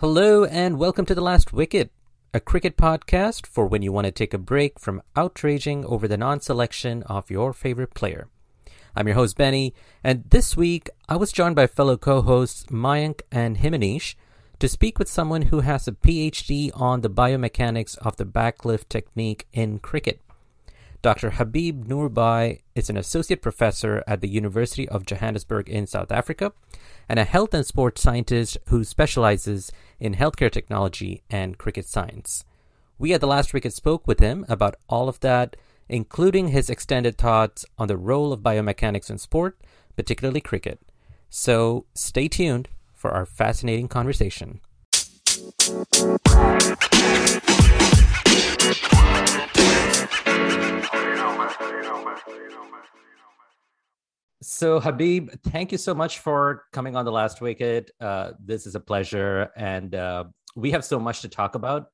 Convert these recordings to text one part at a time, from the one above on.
Hello and welcome to The Last Wicket, a cricket podcast for when you want to take a break from outraging over the non selection of your favorite player. I'm your host, Benny, and this week I was joined by fellow co hosts Mayank and Himanish to speak with someone who has a PhD on the biomechanics of the backlift technique in cricket. Dr. Habib Noorbhai is an associate professor at the University of Johannesburg in South Africa and a health and sports scientist who specializes in healthcare technology and cricket science. We at the last wicket spoke with him about all of that, including his extended thoughts on the role of biomechanics in sport, particularly cricket. So stay tuned for our fascinating conversation. So, Habib, thank you so much for coming on the last wicket. Uh, this is a pleasure, and uh, we have so much to talk about.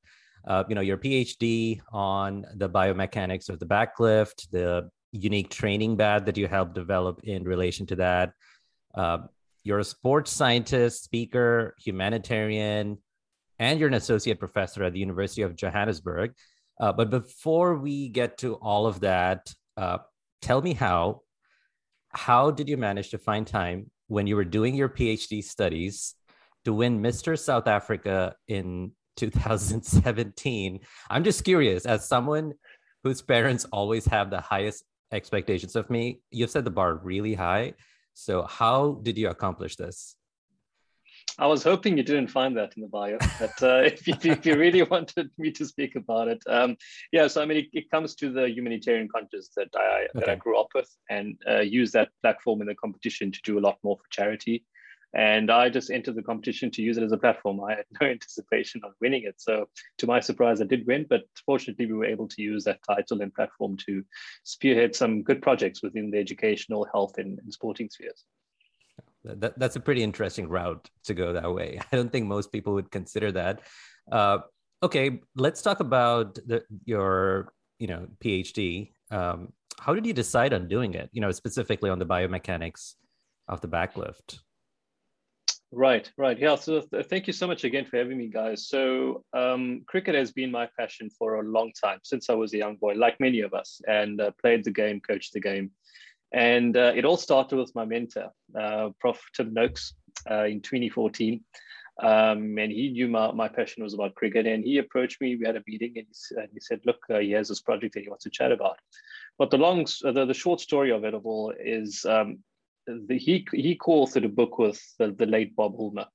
Uh, you know, your PhD on the biomechanics of the backlift, the unique training bad that you helped develop in relation to that. Uh, you're a sports scientist, speaker, humanitarian, and you're an associate professor at the University of Johannesburg. Uh, but before we get to all of that, uh, tell me how how did you manage to find time when you were doing your PhD studies to win Mr. South Africa in 2017? I'm just curious, as someone whose parents always have the highest expectations of me, you've set the bar really high. So, how did you accomplish this? I was hoping you didn't find that in the bio, but uh, if, you, if, you, really wanted me to speak about it, um, yeah. So I mean, it, it, comes to the humanitarian conscience that I okay. that I grew up with, and uh, use that platform in the competition to do a lot more for charity. And I just entered the competition to use it as a platform. I had no anticipation of winning it. So, to my surprise, I did win. But fortunately, we were able to use that title and platform to spearhead some good projects within the educational, health, and, and sporting spheres. That, that's a pretty interesting route to go that way. I don't think most people would consider that. Uh, okay, let's talk about the, your you know PhD. Um, how did you decide on doing it? You know, specifically on the biomechanics of the backlift. Right, right. Yeah. So th- thank you so much again for having me, guys. So um, cricket has been my passion for a long time since I was a young boy, like many of us, and uh, played the game, coached the game. And uh, it all started with my mentor, uh, Prof. Tim Noakes, uh, in 2014. Um, and he knew my, my passion was about cricket. And he approached me. We had a meeting, and he, and he said, "Look, uh, he has this project that he wants to chat about." But the long, the, the short story of it all is um, the, he he co-authored a book with the, the late Bob Woolmer,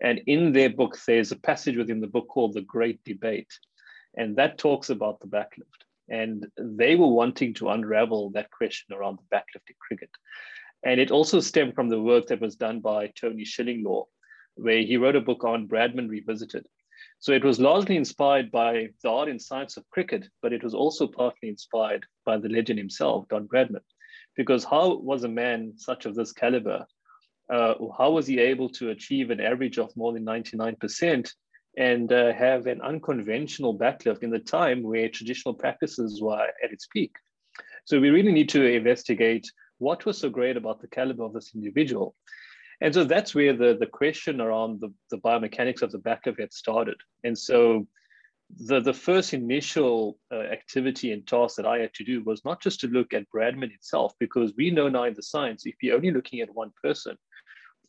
and in their book, there's a passage within the book called "The Great Debate," and that talks about the backlift. And they were wanting to unravel that question around the backlifting cricket. And it also stemmed from the work that was done by Tony Shillinglaw, where he wrote a book on Bradman Revisited. So it was largely inspired by the art and science of cricket, but it was also partly inspired by the legend himself, Don Bradman. Because how was a man such of this caliber uh, how was he able to achieve an average of more than 99% and uh, have an unconventional backlift in the time where traditional practices were at its peak? So we really need to investigate what was so great about the caliber of this individual. And so that's where the, the question around the, the biomechanics of the backlift had started. And so the, the first initial uh, activity and task that I had to do was not just to look at Bradman itself, because we know now in the science, if you're only looking at one person,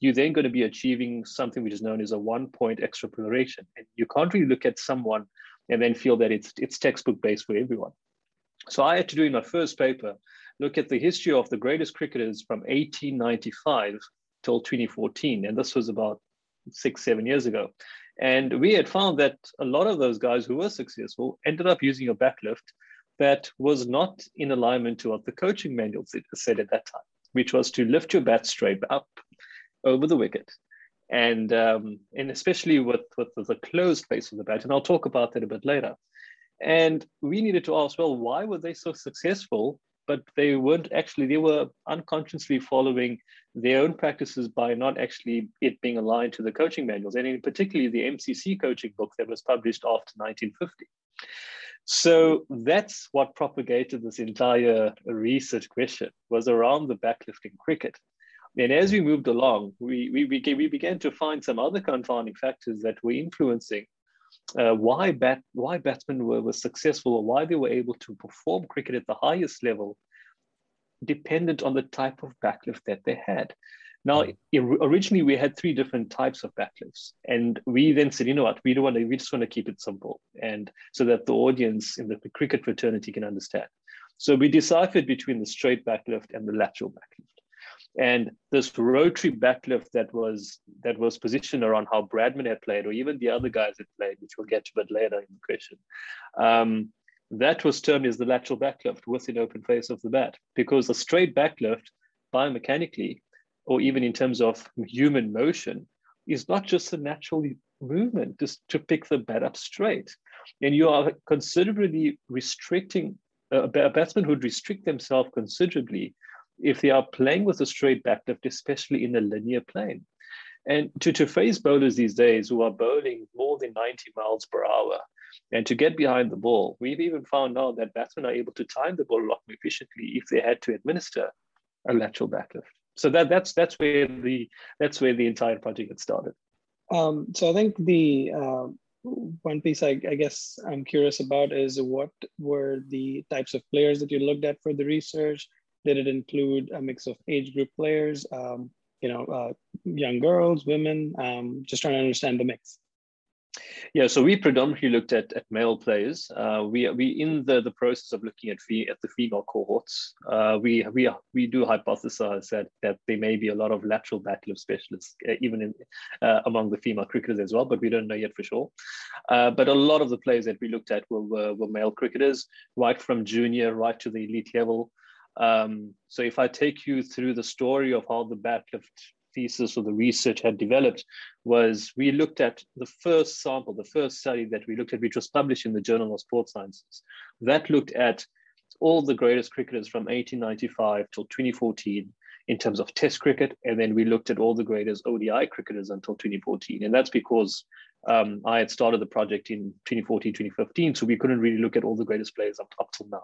you're then going to be achieving something which is known as a one point extrapolation. And you can't really look at someone and then feel that it's, it's textbook based for everyone. So I had to do in my first paper, look at the history of the greatest cricketers from 1895 till 2014. And this was about six, seven years ago. And we had found that a lot of those guys who were successful ended up using a backlift that was not in alignment to what the coaching manuals said at that time, which was to lift your bat straight up over the wicket. And, um, and especially with, with the closed face of the bat. And I'll talk about that a bit later. And we needed to ask, well, why were they so successful? But they weren't actually, they were unconsciously following their own practices by not actually it being aligned to the coaching manuals, and in particularly the MCC coaching book that was published after 1950. So that's what propagated this entire research question was around the backlifting cricket. And as we moved along, we, we, we began to find some other confounding factors that were influencing uh, why bat why batsmen were, were successful or why they were able to perform cricket at the highest level dependent on the type of backlift that they had. Now, hmm. originally we had three different types of backlifts, and we then said, you know what, we don't want to, we just want to keep it simple, and so that the audience in the cricket fraternity can understand. So we deciphered between the straight backlift and the lateral backlift. And this rotary backlift that was that was positioned around how Bradman had played, or even the other guys had played, which we'll get to a bit later in the question, um, that was termed as the lateral backlift with an open face of the bat, because a straight backlift, biomechanically, or even in terms of human motion, is not just a natural movement, just to pick the bat up straight. And you are considerably restricting, a batsman who would restrict themselves considerably if they are playing with a straight backlift, especially in a linear plane. And to, to face bowlers these days who are bowling more than 90 miles per hour and to get behind the ball, we've even found now that batsmen are able to time the ball a lot more efficiently if they had to administer a lateral backlift. So that that's that's where the that's where the entire project had started. Um, so I think the uh, one piece I, I, guess I'm curious about is what were the types of players that you looked at for the research? Did it include a mix of age group players, um, you know, uh, young girls, women? Um, just trying to understand the mix. Yeah, so we predominantly looked at, at male players. Uh, we we in the, the process of looking at fee, at the female cohorts. Uh, we we we do hypothesize that that there may be a lot of lateral battle of specialists uh, even in uh, among the female cricketers as well, but we don't know yet for sure. Uh, but a lot of the players that we looked at were, were, were male cricketers, right from junior right to the elite level. Um, so if I take you through the story of how the backlift thesis or the research had developed was we looked at the first sample, the first study that we looked at, which was published in the Journal of Sports Sciences. That looked at all the greatest cricketers from 1895 till 2014 in terms of test cricket. And then we looked at all the greatest ODI cricketers until 2014. And that's because um, I had started the project in 2014, 2015, so we couldn't really look at all the greatest players up, up till now.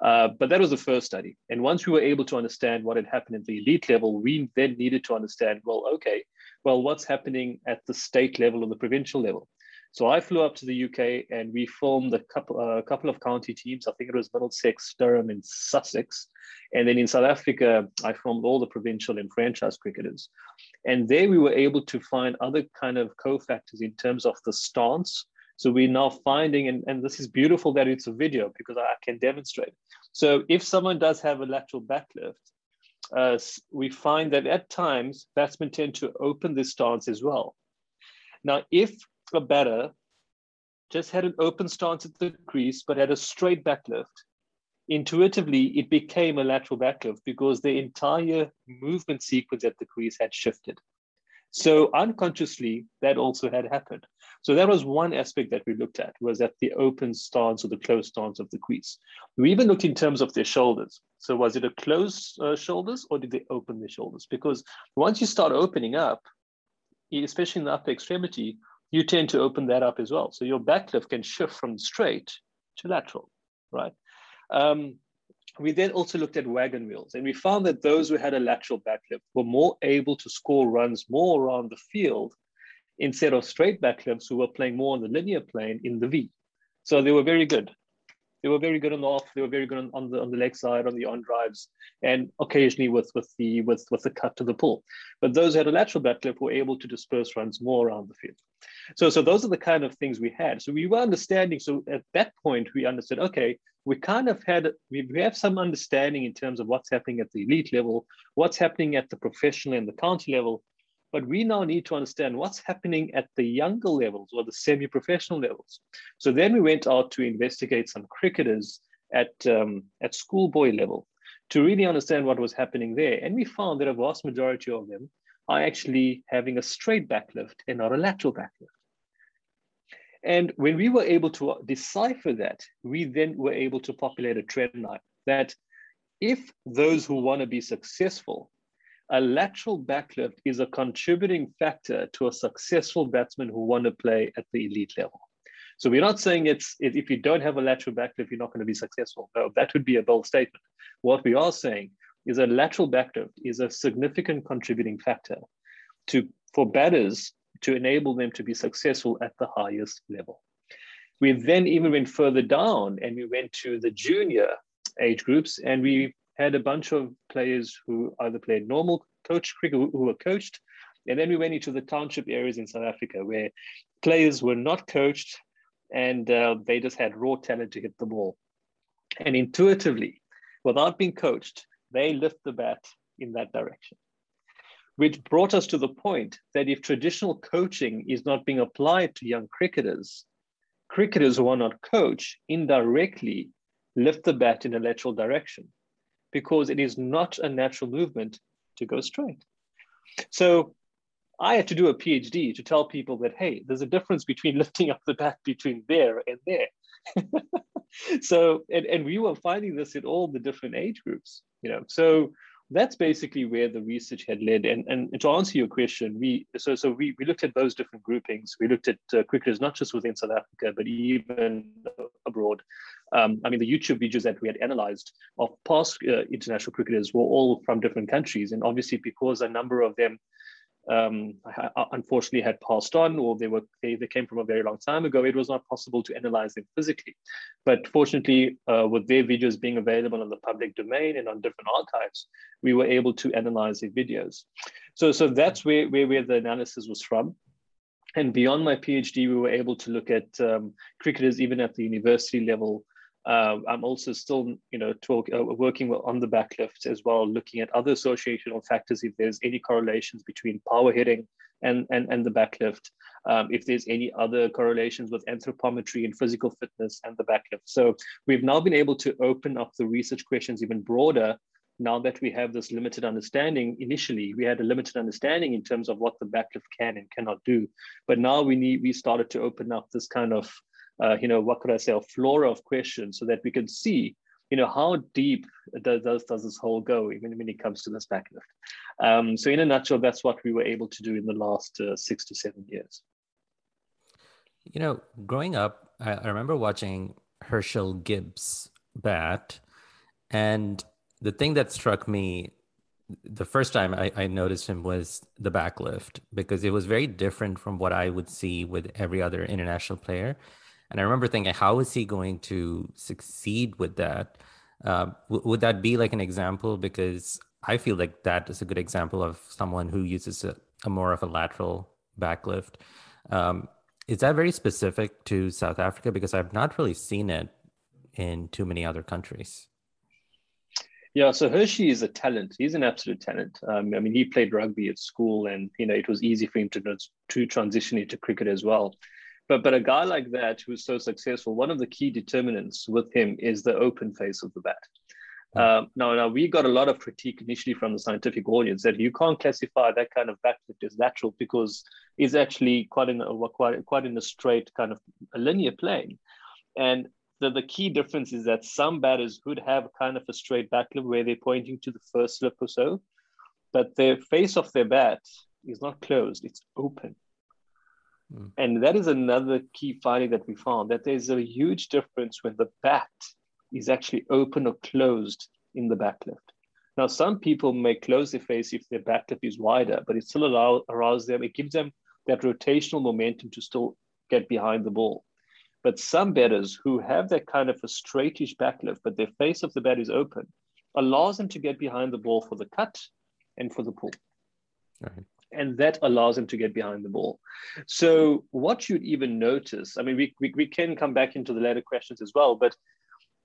Uh, but that was the first study. And once we were able to understand what had happened at the elite level, we then needed to understand, well, okay, well, what's happening at the state level or the provincial level? So I flew up to the UK and we filmed a couple, a couple of county teams. I think it was Middlesex, Durham, and Sussex. And then in South Africa, I filmed all the provincial and franchise cricketers. And there we were able to find other kind of cofactors in terms of the stance. So we're now finding, and, and this is beautiful that it's a video because I can demonstrate. So if someone does have a lateral backlift, uh, we find that at times batsmen tend to open this stance as well. Now, if a batter just had an open stance at the crease but had a straight backlift, intuitively it became a lateral backlift because the entire movement sequence at the crease had shifted. So unconsciously, that also had happened. So that was one aspect that we looked at was at the open stance or the closed stance of the crease. We even looked in terms of their shoulders. So was it a closed uh, shoulders or did they open their shoulders? Because once you start opening up, especially in the upper extremity, you tend to open that up as well. So your back lift can shift from straight to lateral, right? Um, we then also looked at wagon wheels and we found that those who had a lateral back lift were more able to score runs more around the field instead of straight back lifts who were playing more on the linear plane in the V. So they were very good. They were very good on the off. They were very good on, on the on the leg side, on the on drives, and occasionally with with the with with the cut to the pull. But those who had a lateral back lift were able to disperse runs more around the field. So so those are the kind of things we had. So we were understanding. So at that point, we understood. Okay, we kind of had we, we have some understanding in terms of what's happening at the elite level, what's happening at the professional and the county level, but we now need to understand what's happening at the younger levels or the semi-professional levels. So then we went out to investigate some cricketers at, um, at schoolboy level to really understand what was happening there. And we found that a vast majority of them are actually having a straight backlift and not a lateral backlift. And when we were able to decipher that, we then were able to populate a trend line that if those who want to be successful a lateral backlift is a contributing factor to a successful batsman who want to play at the elite level. So we're not saying it's if you don't have a lateral backlift, you're not going to be successful. No, that would be a bold statement. What we are saying is a lateral backlift is a significant contributing factor to for batters to enable them to be successful at the highest level. We then even went further down and we went to the junior age groups and we had a bunch of players who either played normal coach cricket who were coached. And then we went into the township areas in South Africa where players were not coached and uh, they just had raw talent to hit the ball. And intuitively, without being coached, they lift the bat in that direction. Which brought us to the point that if traditional coaching is not being applied to young cricketers, cricketers who are not coached indirectly lift the bat in a lateral direction because it is not a natural movement to go straight. So I had to do a PhD to tell people that, hey, there's a difference between lifting up the bat between there and there. so, and, and we were finding this in all the different age groups, you know. So that's basically where the research had led. And, and to answer your question, we so so we, we looked at those different groupings. We looked at uh, cricketers not just within South Africa, but even abroad. Um, I mean, the YouTube videos that we had analyzed of past uh, international cricketers were all from different countries, and obviously because a number of them um, unfortunately had passed on or they were they, they came from a very long time ago, it was not possible to analyze them physically. But fortunately, uh, with their videos being available in the public domain and on different archives, we were able to analyze their videos. So, so that's where, where, where the analysis was from. And beyond my PhD, we were able to look at um, cricketers even at the university level uh, I'm also still, you know, talk, uh, working on the backlift as well, looking at other associational factors if there's any correlations between power hitting and and, and the backlift, um, if there's any other correlations with anthropometry and physical fitness and the backlift. So we've now been able to open up the research questions even broader now that we have this limited understanding initially we had a limited understanding in terms of what the backlift can and cannot do but now we need we started to open up this kind of uh, you know, what could I say, a flora of questions so that we can see, you know, how deep does, does, does this hole go, even when it comes to this backlift. Um, so in a nutshell, that's what we were able to do in the last uh, six to seven years. You know, growing up, I, I remember watching Herschelle Gibbs bat, and the thing that struck me the first time I, I, noticed him was the backlift because it was very different from what I would see with every other international player. And I remember thinking, how is he going to succeed with that? Uh, w- would that be like an example? Because I feel like that is a good example of someone who uses a, a more of a lateral backlift. Um, is that very specific to South Africa? Because I've not really seen it in too many other countries. Yeah, so Hershey is a talent. He's an absolute talent. Um, I mean, he played rugby at school, and you know it was easy for him to to transition into cricket as well. But but a guy like that who's so successful, one of the key determinants with him is the open face of the bat. Um, now, now we got a lot of critique initially from the scientific audience that you can't classify that kind of backlift as lateral because it's actually quite in a quite, quite in a straight kind of a linear plane. And the, the key difference is that some batters would have kind of a straight backlift where they're pointing to the first slip or so, but the face of their bat is not closed, it's open. Mm. And that is another key finding that we found that there's a huge difference when the bat is actually open or closed in the backlift. Now, some people may close their face if their backlift is wider, but it still allow, allows them, it gives them that rotational momentum to still get behind the ball. But some batters who have that kind of a straightish backlift, but their face of the bat is open, allows them to get behind the ball for the cut and for the pull. Right. And that allows him to get behind the ball. So, what you'd even notice, I mean, we, we, we can come back into the later questions as well, but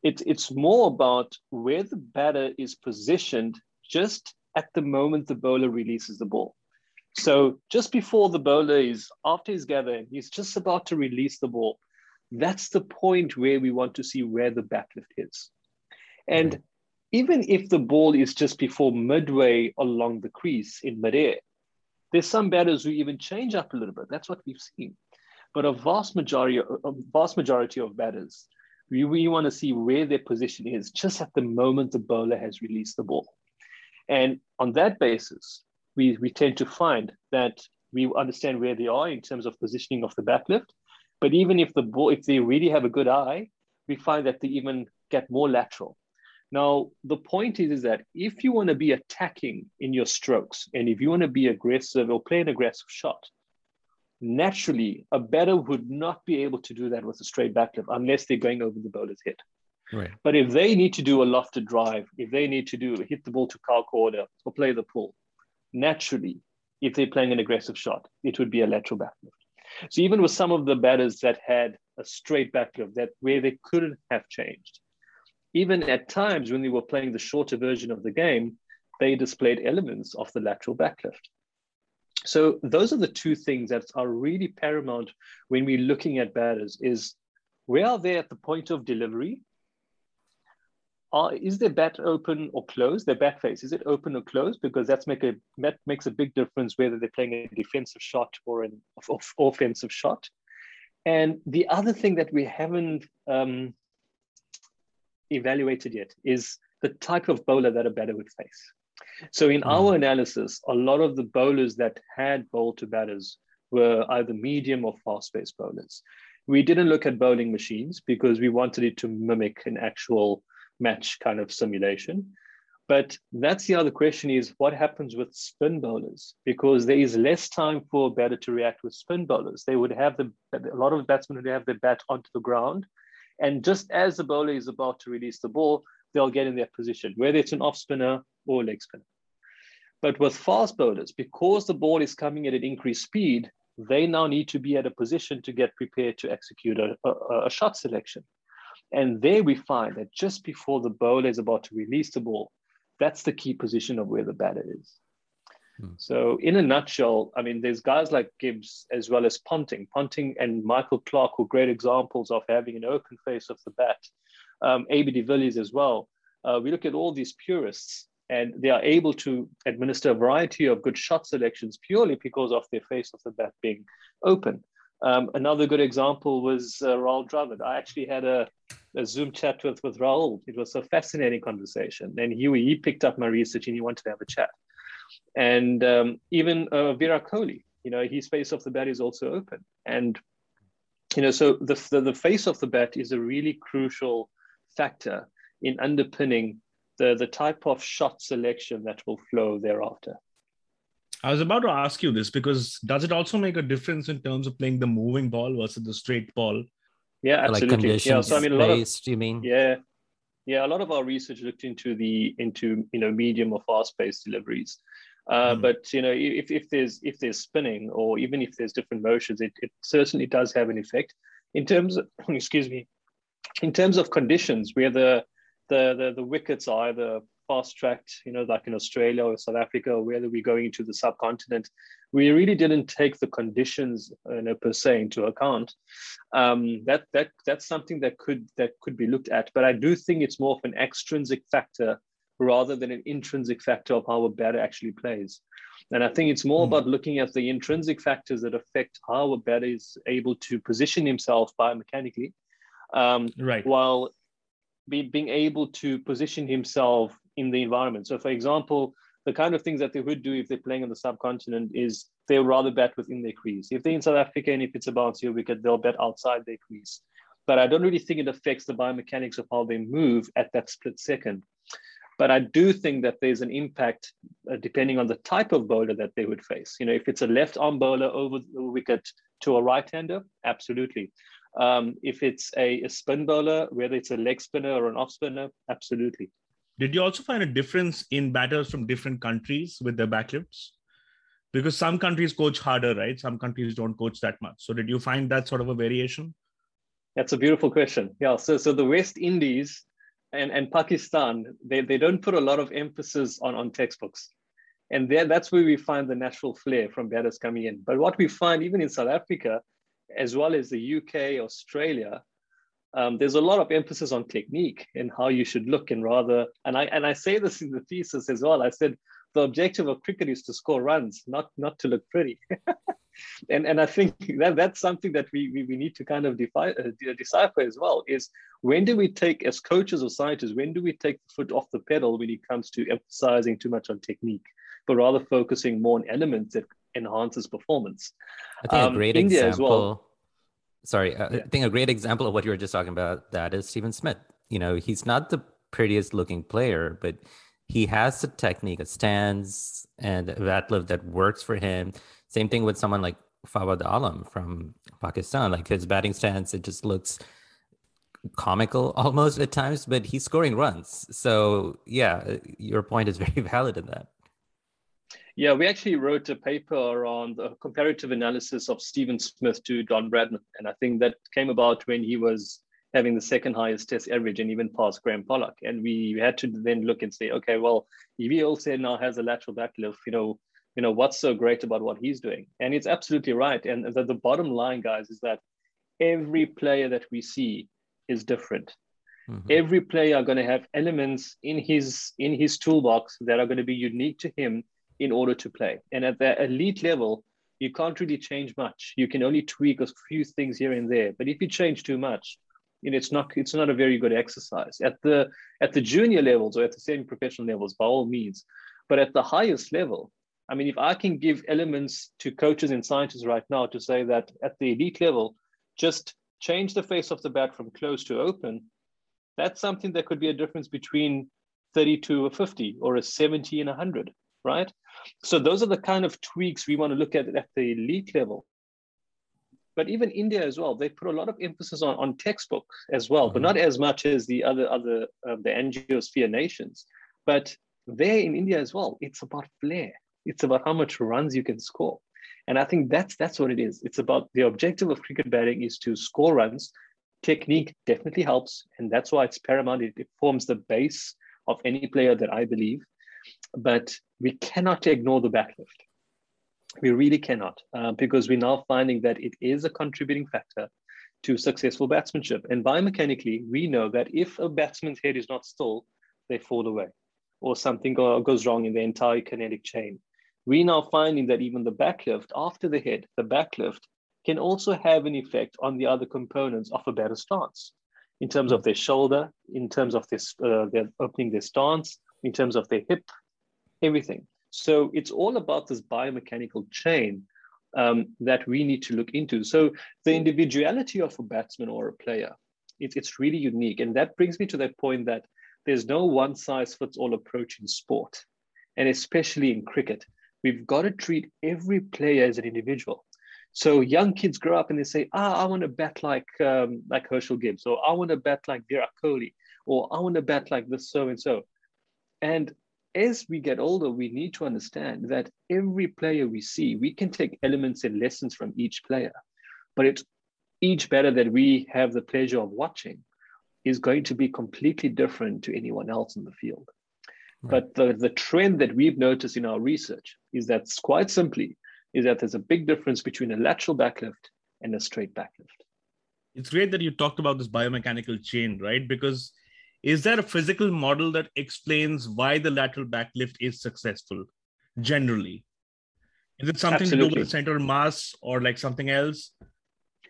it, it's more about where the batter is positioned just at the moment the bowler releases the ball. So just before the bowler is after he's gathering, he's just about to release the ball. That's the point where we want to see where the backlift is. And mm-hmm. even if the ball is just before midway along the crease in midair, there's some batters who even change up a little bit. That's what we've seen. But a vast majority, a vast majority of batters we, we want to see where their position is just at the moment the bowler has released the ball. And on that basis, we, we tend to find that we understand where they are in terms of positioning of the backlift. But even if the ball, if they really have a good eye, we find that they even get more lateral. Now, the point is, is that if you want to be attacking in your strokes and if you want to be aggressive or play an aggressive shot, naturally a batter would not be able to do that with a straight backlift unless they're going over the bowler's head. Right. But if they need to do a lofted drive, if they need to do hit the ball to cow corner or play the pull, naturally, if they're playing an aggressive shot, it would be a lateral backlift. So even with some of the batters that had a straight backlift, that where they couldn't have changed, even at times when they were playing the shorter version of the game, they displayed elements of the lateral backlift. So those are the two things that are really paramount when we're looking at batters is where are they at the point of delivery? Are, is their bat open or closed? Their bat face, is it open or closed? Because that's make a, that makes a big difference whether they're playing a defensive shot or an offensive shot. And the other thing that we haven't um, evaluated yet is the type of bowler that a batter would face. So in mm. our analysis, a lot of the bowlers that had bowl to batters were either medium or fast-paced bowlers. We didn't look at bowling machines because we wanted it to mimic an actual match kind of simulation. But that's the other question is what happens with spin bowlers? Because there is less time for a batter to react with spin bowlers. They would have the, a lot of batsmen would have their bat onto the ground. And just as the bowler is about to release the ball, they'll get in their position, whether it's an off spinner or a leg spinner. But with fast bowlers, because the ball is coming at an increased speed, they now need to be at a position to get prepared to execute a, a, a shot selection. And there we find that just before the bowler is about to release the ball, that's the key position of where the batter is. Hmm. So, in a nutshell, I mean, there's guys like Gibbs as well as Ponting. Ponting and Michael Clarke were great examples of having an open face of the bat. Um, AB de Villiers as well. Uh, we look at all these purists and they are able to administer a variety of good shot selections purely because of their face of the bat being open. Um, another good example was uh, Rahul Dravid. I actually had a, a, Zoom chat with, with Rahul. It was a fascinating conversation. And he, he picked up my research and he wanted to have a chat. And um, even uh, Virat Kohli, you know, his face of the bat is also open. And, you know, so the, the, the face of the bat is a really crucial factor in underpinning the, the type of shot selection that will flow thereafter. I was about to ask you this because does it also make a difference in terms of playing the moving ball versus the straight ball? Yeah, absolutely. Like yeah, so I mean, a lot of you mean? Yeah, yeah. A lot of our research looked into the into you know medium or fast paced deliveries, uh, mm. but you know if, if there's if there's spinning or even if there's different motions, it, it certainly does have an effect in terms of excuse me, in terms of conditions where the the, the, the wickets are either fast tracked, you know, like in Australia or South Africa, or whether we're going into the subcontinent, we really didn't take the conditions, you know, per se into account. Um, that that that's something that could that could be looked at. But I do think it's more of an extrinsic factor rather than an intrinsic factor of how a batter actually plays. And I think it's more mm. about looking at the intrinsic factors that affect how a batter is able to position himself biomechanically, um, right. while be, being able to position himself in the environment. So, for example, the kind of things that they would do if they're playing on the subcontinent is they would rather bat within their crease. If they're in South Africa and if it's a bouncy wicket, they'll bat outside their crease. But I don't really think it affects the biomechanics of how they move at that split second. But I do think that there's an impact uh, depending on the type of bowler that they would face. You know, if it's a left arm bowler over the wicket to a right hander, absolutely. Um, if it's a, a, spin bowler, whether it's a leg spinner or an off spinner, absolutely. Did you also find a difference in batters from different countries with their backlifts? Because some countries coach harder, right? Some countries don't coach that much. So did you find that sort of a variation? That's a beautiful question. Yeah. So so the West Indies and, and Pakistan, they, they don't put a lot of emphasis on, on textbooks. And there, that's where we find the natural flair from batters coming in. But what we find even in South Africa, as well as the UK, Australia, um, there's a lot of emphasis on technique and how you should look and rather, and I, and I say this in the thesis as well, I said, the objective of cricket is to score runs, not, not to look pretty. and and I think that that's something that we we, we need to kind of defy, uh, decipher as well. Is when do we take as coaches or scientists when do we take the foot off the pedal when it comes to emphasizing too much on technique, but rather focusing more on elements that enhances performance. I think um, a great India example. Well, sorry, uh, yeah. I think a great example of what you were just talking about that is Steven Smith. You know, he's not the prettiest looking player, but he has the technique, a stance, and a bat lift that works for him same thing with someone like Fawad Alam from Pakistan. Like his batting stance, it just looks comical almost at times, but he's scoring runs. So yeah, your point is very valid in that. Yeah, we actually wrote a paper on the comparative analysis of Steven Smith to Don Bradman. And I think that came about when he was having the second highest test average and even past Graham Pollock. And we had to then look and say, okay, well, he also now has a lateral backlift, you know, you know what's so great about what he's doing? And it's absolutely right. And the, the bottom line guys is that every player that we see is different. Mm-hmm. every player are going to have elements in his in his toolbox that are going to be unique to him in order to play. And at the elite level you can't really change much. You can only tweak a few things here and there. But if you change too much you know, it's not it's not a very good exercise at the at the junior levels or at the semi-professional levels by all means but at the highest level I mean, if I can give elements to coaches and scientists right now to say that at the elite level, just change the face of the bat from close to open, that's something that could be a difference between 32 or 50 or a 70 and 100, right? So those are the kind of tweaks we want to look at at the elite level. But even India as well, they put a lot of emphasis on, on textbook as well, mm-hmm. but not as much as the other other uh, the Anglosphere nations. But there in India as well, it's about flair it's about how much runs you can score. And I think that's that's what it is. It's about the objective of cricket batting is to score runs. Technique definitely helps, and that's why it's paramount. It, it forms the base of any player that I believe. But we cannot ignore the backlift. We really cannot, uh, because we're now finding that it is a contributing factor to successful batsmanship. And biomechanically, we know that if a batsman's head is not still, they fall away, or something go, goes wrong in the entire kinetic chain We're now finding that even the backlift after the head, the backlift, can also have an effect on the other components of a better stance in terms of their shoulder, in terms of uh, their opening their stance, in terms of their hip, everything. So it's all about this biomechanical chain um, that we need to look into. So the individuality of a batsman or a player, it, it's really unique. And that brings me to that point that there's no one size fits all approach in sport, and especially in cricket we've got to treat every player as an individual. So young kids grow up and they say, ah, I want to bat like um, like Herschelle Gibbs, or I want to bat like Virat Kohli, or I want to bat like this so and so. And as we get older, we need to understand that every player we see, we can take elements and lessons from each player, but it's each batter that we have the pleasure of watching is going to be completely different to anyone else in the field. But the, the trend that we've noticed in our research is that quite simply is that there's a big difference between a lateral backlift and a straight backlift. It's great that you talked about this biomechanical chain, right? Because is there a physical model that explains why the lateral backlift is successful generally? Is it something Absolutely. to do with the center of mass or like something else?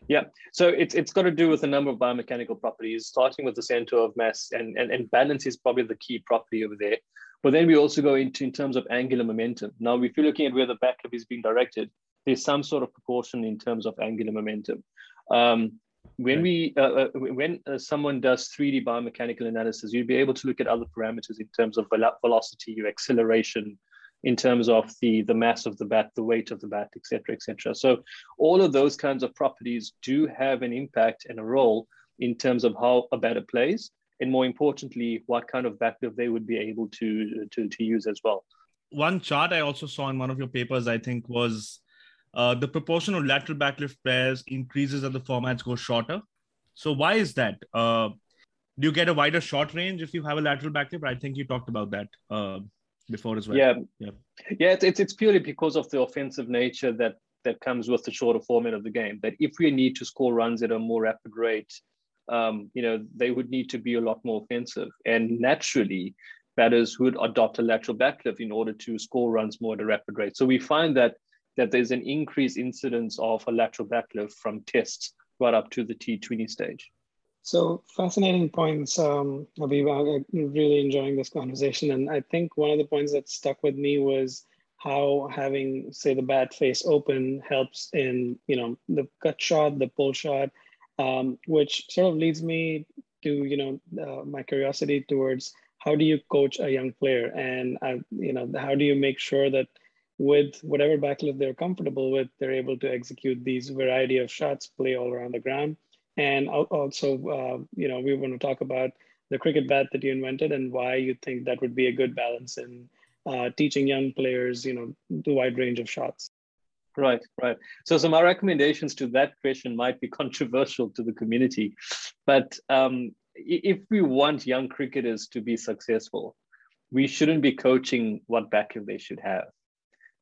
Yeah, so it's it's got to do with a number of biomechanical properties, starting with the center of mass and, and, and balance is probably the key property over there. But then we also go into in terms of angular momentum. Now, if you're looking at where the backlift is being directed, there's some sort of proportion in terms of angular momentum. Um, when we uh, uh, when uh, someone does 3D biomechanical analysis, you'd be able to look at other parameters in terms of velocity, your acceleration, in terms of the the mass of the bat, the weight of the bat, etc., etc. So all of those kinds of properties do have an impact and a role in terms of how a batter plays, and more importantly, what kind of backlift they would be able to to to use as well. One chart I also saw in one of your papers, I think, was uh, the proportion of lateral backlift pairs increases as the formats go shorter. So why is that? Uh, do you get a wider shot range if you have a lateral backlift? I think you talked about that uh, before as well. Yeah, yeah, yeah. It's, it's it's purely because of the offensive nature that that comes with the shorter format of the game. That if we need to score runs at a more rapid rate, um, you know, they would need to be a lot more offensive, and naturally, batters would adopt a lateral backlift in order to score runs more at a rapid rate. So we find that that there's an increased incidence of a lateral backlift from tests right up to the T20 stage. So fascinating points, um. I'm really enjoying this conversation, and I think one of the points that stuck with me was how having, say, the bat face open helps in you know the cut shot, the pull shot, um, which sort of leads me to you know uh, my curiosity towards how do you coach a young player, and uh, you know how do you make sure that with whatever backlift they're comfortable with, they're able to execute these variety of shots, play all around the ground. And also, uh, you know, we want to talk about the cricket bat that you invented and why you think that would be a good balance in uh, teaching young players, you know, the wide range of shots. Right, right. So, so my recommendations to that question might be controversial to the community, but um, if we want young cricketers to be successful, we shouldn't be coaching what backlift they should have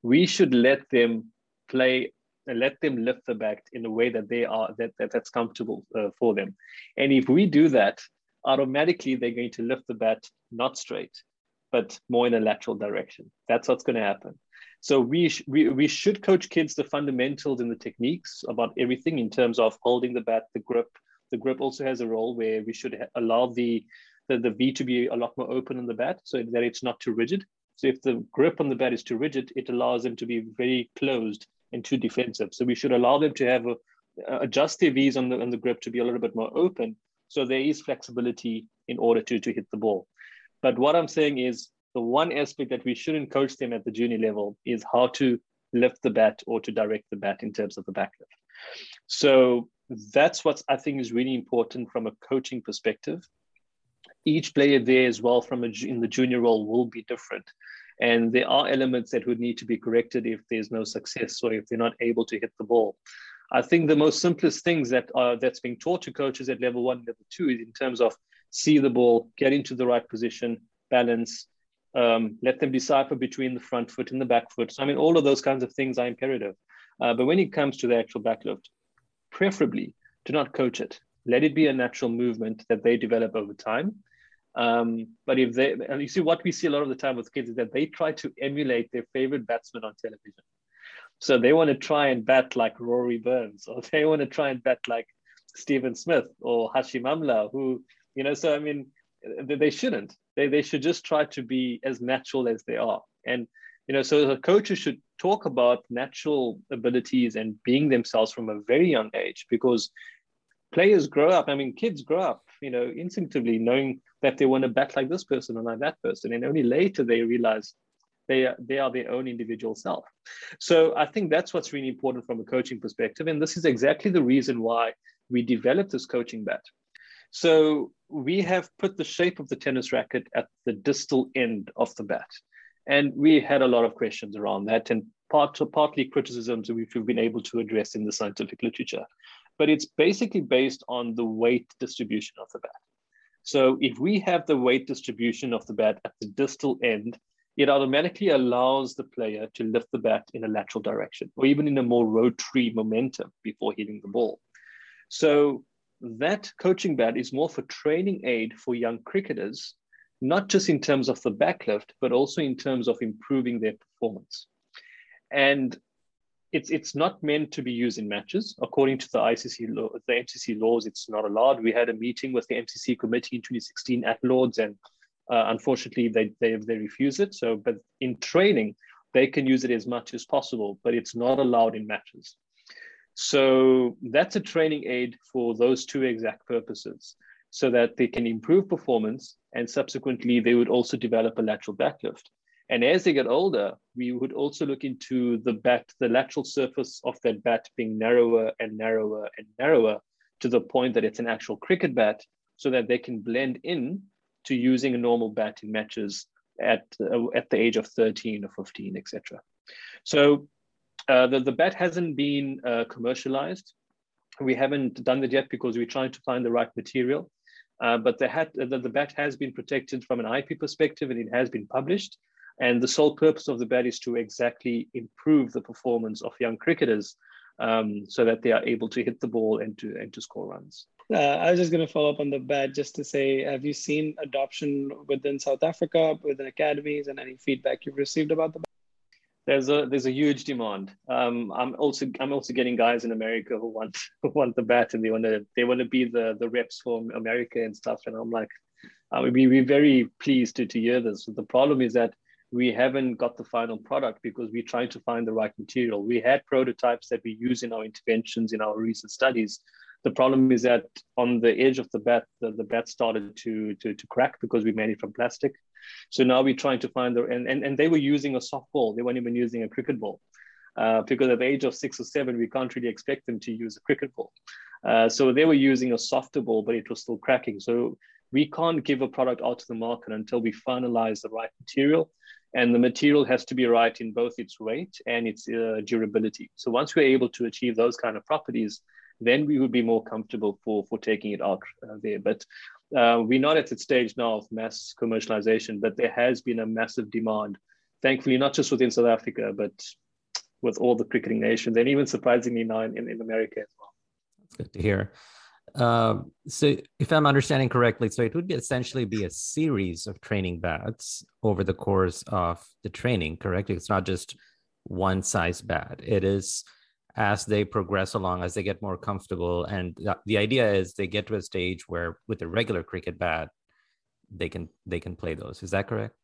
we should let them play and let them lift the bat in a way that they are that, that that's comfortable uh, for them. And if we do that automatically they're going to lift the bat not straight but more in a lateral direction. That's what's going to happen. So we, sh- we we should coach kids the fundamentals and the techniques about everything in terms of holding the bat the grip. The grip also has a role where we should ha- allow the, the the v to be a lot more open in the bat so that it's not too rigid so if the grip on the bat is too rigid, it allows them to be very closed and too defensive. So we should allow them to have a, uh, adjust their V's on the, on the grip to be a little bit more open. So there is flexibility in order to, to hit the ball. But what I'm saying is the one aspect that we shouldn't coach them at the junior level is how to lift the bat or to direct the bat in terms of the backlift. So that's what I think is really important from a coaching perspective each player there as well from a, in the junior role will be different. And there are elements that would need to be corrected if there's no success or if they're not able to hit the ball. I think the most simplest things that are that's being taught to coaches at level one, level two is in terms of see the ball, get into the right position, balance, um, let them decipher between the front foot and the back foot. So I mean, all of those kinds of things are imperative. Uh, but when it comes to the actual backlift, preferably do not coach it. Let it be a natural movement that they develop over time. Um, but if they, and you see what we see a lot of the time with kids is that they try to emulate their favorite batsman on television. So they want to try and bat like Rory Burns, or they want to try and bat like Steven Smith or Hashim Amla, who, you know, so I mean, they shouldn't. They, they should just try to be as natural as they are. And, you know, so the coaches should talk about natural abilities and being themselves from a very young age because players grow up. I mean, kids grow up, you know, instinctively knowing that they want to bat like this person or like that person. And only later they realize they are, they are their own individual self. So I think that's what's really important from a coaching perspective. And this is exactly the reason why we developed this coaching bat. So we have put the shape of the tennis racket at the distal end of the bat. And we had a lot of questions around that and part, partly criticisms which we've been able to address in the scientific literature. But it's basically based on the weight distribution of the bat. So if we have the weight distribution of the bat at the distal end, it automatically allows the player to lift the bat in a lateral direction or even in a more rotary momentum before hitting the ball. So that coaching bat is more for training aid for young cricketers, not just in terms of the backlift, but also in terms of improving their performance. And it's it's not meant to be used in matches according to the ICC law, the MCC laws. It's not allowed. We had a meeting with the MCC committee in 2016 at Lords, and uh, unfortunately they, they they refused it. So, but in training, they can use it as much as possible, but it's not allowed in matches. So that's a training aid for those two exact purposes, so that they can improve performance, and subsequently they would also develop a lateral backlift. And as they get older, we would also look into the bat, the lateral surface of that bat being narrower and narrower and narrower to the point that it's an actual cricket bat so that they can blend in to using a normal bat in matches at, uh, at the age of 13 or 15, etc. So uh, the, the bat hasn't been uh, commercialized. We haven't done that yet because we're trying to find the right material. Uh, but the, hat, the, the bat has been protected from an IP perspective and it has been published. And the sole purpose of the bat is to exactly improve the performance of young cricketers um, so that they are able to hit the ball and to, and to score runs. Uh, I was just going to follow up on the bat just to say, have you seen adoption within South Africa, within academies, and any feedback you've received about the bat? There's a there's a huge demand. Um, I'm also I'm also getting guys in America who want who want the bat and they want to they want to be the the reps for America and stuff. And I'm like, I would be very pleased to to hear this. The problem is that we haven't got the final product because we're trying to find the right material. We had prototypes that we use in our interventions in our recent studies. The problem is that on the edge of the bat, the, the bat started to, to, to crack because we made it from plastic. So now we're trying to find the, and, and, and they were using a softball. They weren't even using a cricket ball. Uh, because at the age of six or seven, we can't really expect them to use a cricket ball. Uh, so they were using a softer ball, but it was still cracking. So we can't give a product out to the market until we finalize the right material and the material has to be right in both its weight and its uh, durability. So once we're able to achieve those kind of properties, then we would be more comfortable for, for taking it out uh, there. But uh, we're not at the stage now of mass commercialization, but there has been a massive demand, thankfully, not just within South Africa, but with all the cricketing nations, and even surprisingly now in, in America as well. That's good to hear. Um, so if I'm understanding correctly, so it would be essentially be a series of training bats over the course of the training, correct? It's not just one size bat. It is as they progress along, as they get more comfortable. And the idea is they get to a stage where with a regular cricket bat, they can they can play those. Is that correct?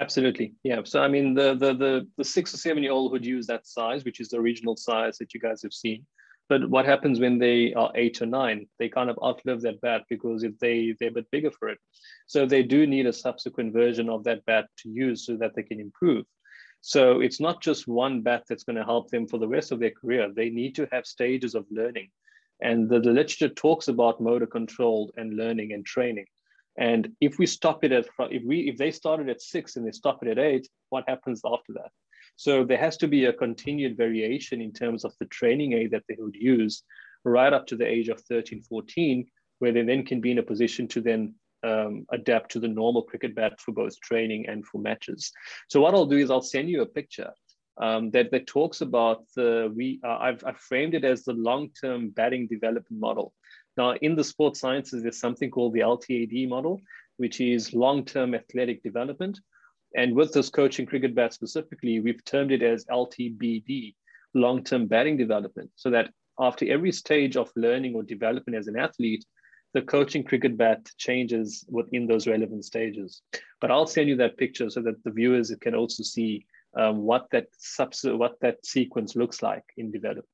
Absolutely. Yeah. So I mean the the the, the six or seven year old would use that size, which is the original size that you guys have seen. But what happens when they are eight or nine? They kind of outlive that bat because if they they're a bit bigger for it, so they do need a subsequent version of that bat to use so that they can improve. So it's not just one bat that's going to help them for the rest of their career. They need to have stages of learning, and the, the literature talks about motor control and learning and training. And if we stop it at if we if they started at six and they stop it at eight, what happens after that? So there has to be a continued variation in terms of the training aid that they would use right up to the age of 13, 14, where they then can be in a position to then um, adapt to the normal cricket bat for both training and for matches. So what I'll do is I'll send you a picture um, that, that talks about the, we, uh, I've, I've framed it as the long-term batting development model. Now in the sports sciences, there's something called the LTAD model, which is long-term athletic development. And with this coaching cricket bat specifically, we've termed it as LTBD, long term batting development, so that after every stage of learning or development as an athlete, the coaching cricket bat changes within those relevant stages. But I'll send you that picture so that the viewers can also see um, what that subs- what that sequence looks like in development.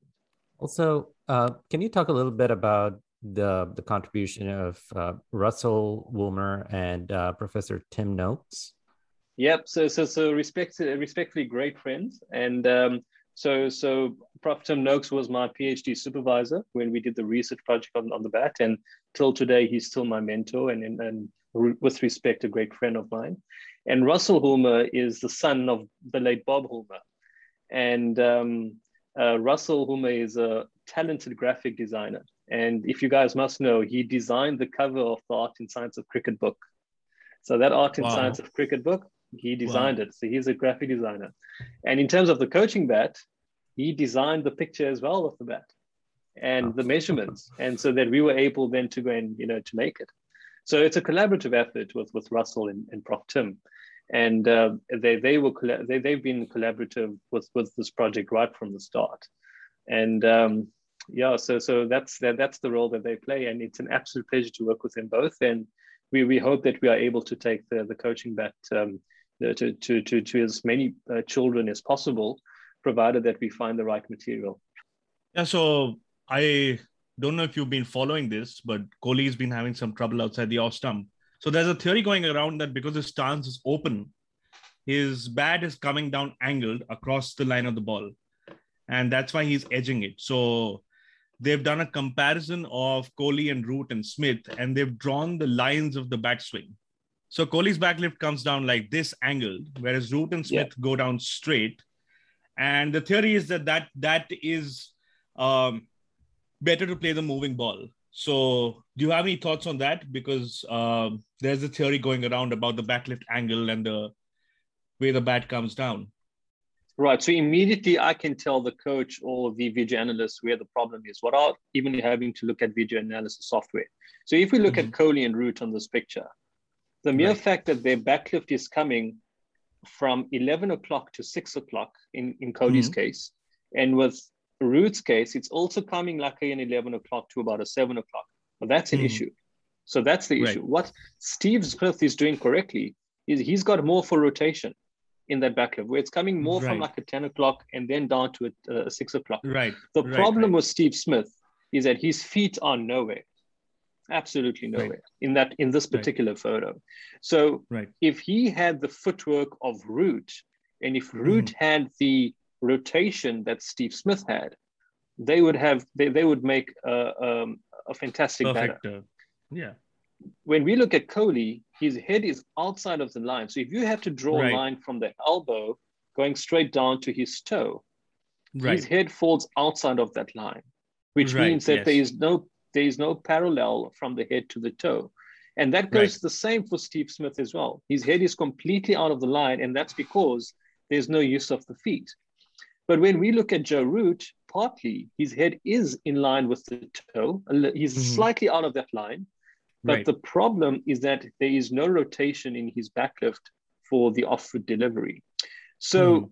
Also, uh, can you talk a little bit about the the contribution of uh, Russell Woolmer and uh, Professor Tim Noakes? Yep. So so so respect respectfully great friends, and um, so so Prof. Tim Noakes was my PhD supervisor when we did the research project on, on the bat, and till today he's still my mentor and, and and with respect a great friend of mine. And Russell Woolmer is the son of the late Bob Woolmer, and um, uh, Russell Woolmer is a talented graphic designer, And if you guys must know, he designed the cover of the Art and Science of Cricket book. So that Art and wow. Science of Cricket book, he designed wow. it. So he's a graphic designer. And in terms of the coaching bat, he designed the picture as well of the bat and oh. the measurements. And so that we were able then to go and, you know, to make it. So it's a collaborative effort with, with Russell and, and Prof. Tim. And uh, they, they were, they, they've been collaborative with, with this project right from the start. And um, yeah, so so that's that, that's the role that they play, and it's an absolute pleasure to work with them both. And we, we hope that we are able to take the, the coaching back um, to, to, to, to as many uh, children as possible, provided that we find the right material. Yeah, so I don't know if you've been following this, but Kohli's been having some trouble outside the off stump. So there's a theory going around that because his stance is open, his bat is coming down angled across the line of the ball. And that's why he's edging it. So they've done a comparison of Kohli and Root and Smith, and they've drawn the lines of the bat swing. So Kohli's backlift comes down like this angle, whereas Root and Smith yeah. go down straight. And the theory is that that, that is um, better to play the moving ball. So, do you have any thoughts on that? Because um, there's a theory going around about the backlift angle and the way the bat comes down. Right. So immediately I can tell the coach or the video analyst where the problem is without even having to look at video analysis software. So if we look mm-hmm. at Kohli and Root on this picture, the mere right. fact that their backlift is coming from 11 o'clock to 6 o'clock in, in Kohli's mm-hmm. case, and with Root's case, it's also coming like an 11 o'clock to about a 7 o'clock. Well, that's an mm-hmm. issue. So that's the issue. Right. What Steve Smith is doing correctly is he's got more for rotation in that backlift, where it's coming more right. from like a 10 o'clock and then down to a, a 6 o'clock. Right. The right, problem with Steve Smith is that his feet are nowhere. Absolutely nowhere in that in this particular photo. So right. if he had the footwork of Root, and if Root mm. had the rotation that Steve Smith had, they would have they, they would make a, um, a fantastic Perfect, batter. Uh, yeah when we look at Kohli, his head is outside of the line. So if you have to draw right. a line from the elbow going straight down to his toe, right. his head falls outside of that line, which right. means that yes. there is no there is no parallel from the head to the toe. And that goes the same for Steve Smith as well. His head is completely out of the line, and that's because there's no use of the feet. But when we look at Joe Root, partly his head is in line with the toe. He's mm-hmm. slightly out of that line, but right. the problem is that there is no rotation in his backlift for the off-foot delivery. So mm.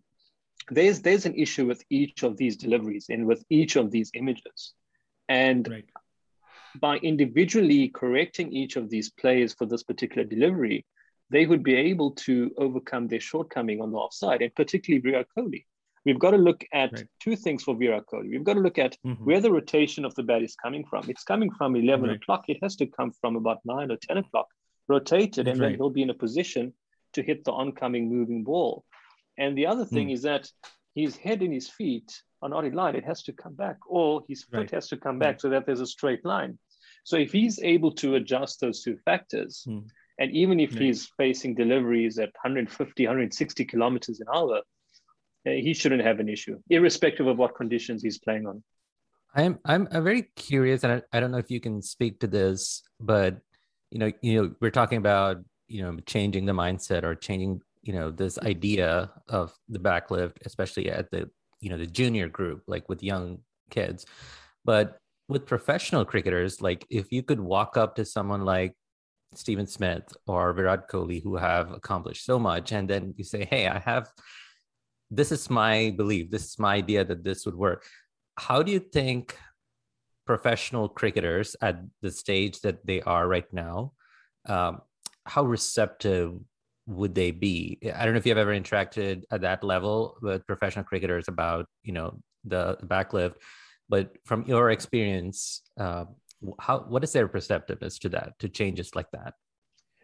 there's there's an issue with each of these deliveries and with each of these images. And right. By individually correcting each of these players for this particular delivery, they would be able to overcome their shortcoming on the offside, and particularly Virat Kohli we've got to look at right. two things for Virat Kohli. We've got to look at mm-hmm. where the rotation of the bat is coming from. It's coming from 11 right. o'clock. It has to come from about 9 or 10 o'clock, rotated, and right. then he'll be in a position to hit the oncoming moving ball. And the other thing mm. is that his head and his feet are not in line. It has to come back, or his foot has to come back so that there's a straight line. So if he's able to adjust those two factors, mm. and even if he's facing deliveries at 150, 160 kilometers an hour, uh, he shouldn't have an issue, irrespective of what conditions he's playing on. I'm I'm, I'm very curious, and I, I don't know if you can speak to this, but you know, you know, we're talking about you know changing the mindset or changing you know this idea of the backlift, especially at the you know the junior group, like with young kids, but with professional cricketers, like if you could walk up to someone like Steven Smith or Virat Kohli who have accomplished so much, and then you say, "Hey, I have this is my belief this is my idea that this would work how do you think professional cricketers at the stage that they are right now um, how receptive would they be? I don't know if you've ever interacted at that level with professional cricketers about you know the backlift but from your experience uh, how what is their perceptiveness to that to changes like that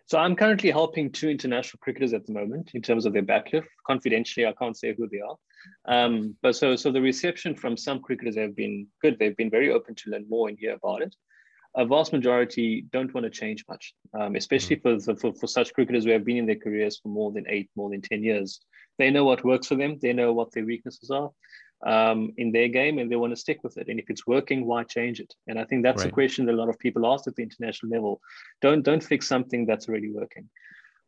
so I'm currently helping two international cricketers at the moment in terms of their backlift. Confidentially, I can't say who they are. Um, but so so the reception from some cricketers have been good. They've been very open to learn more and hear about it. A vast majority don't want to change much, um, especially mm-hmm. for, for, for such cricketers who have been in their careers for more than eight, more than 10 years. They know what works for them. They know what their weaknesses are. Um, in their game and they want to stick with it. And if it's working, why change it? And I think that's right. a question that a lot of people ask at the international level. Don't don't fix something that's already working.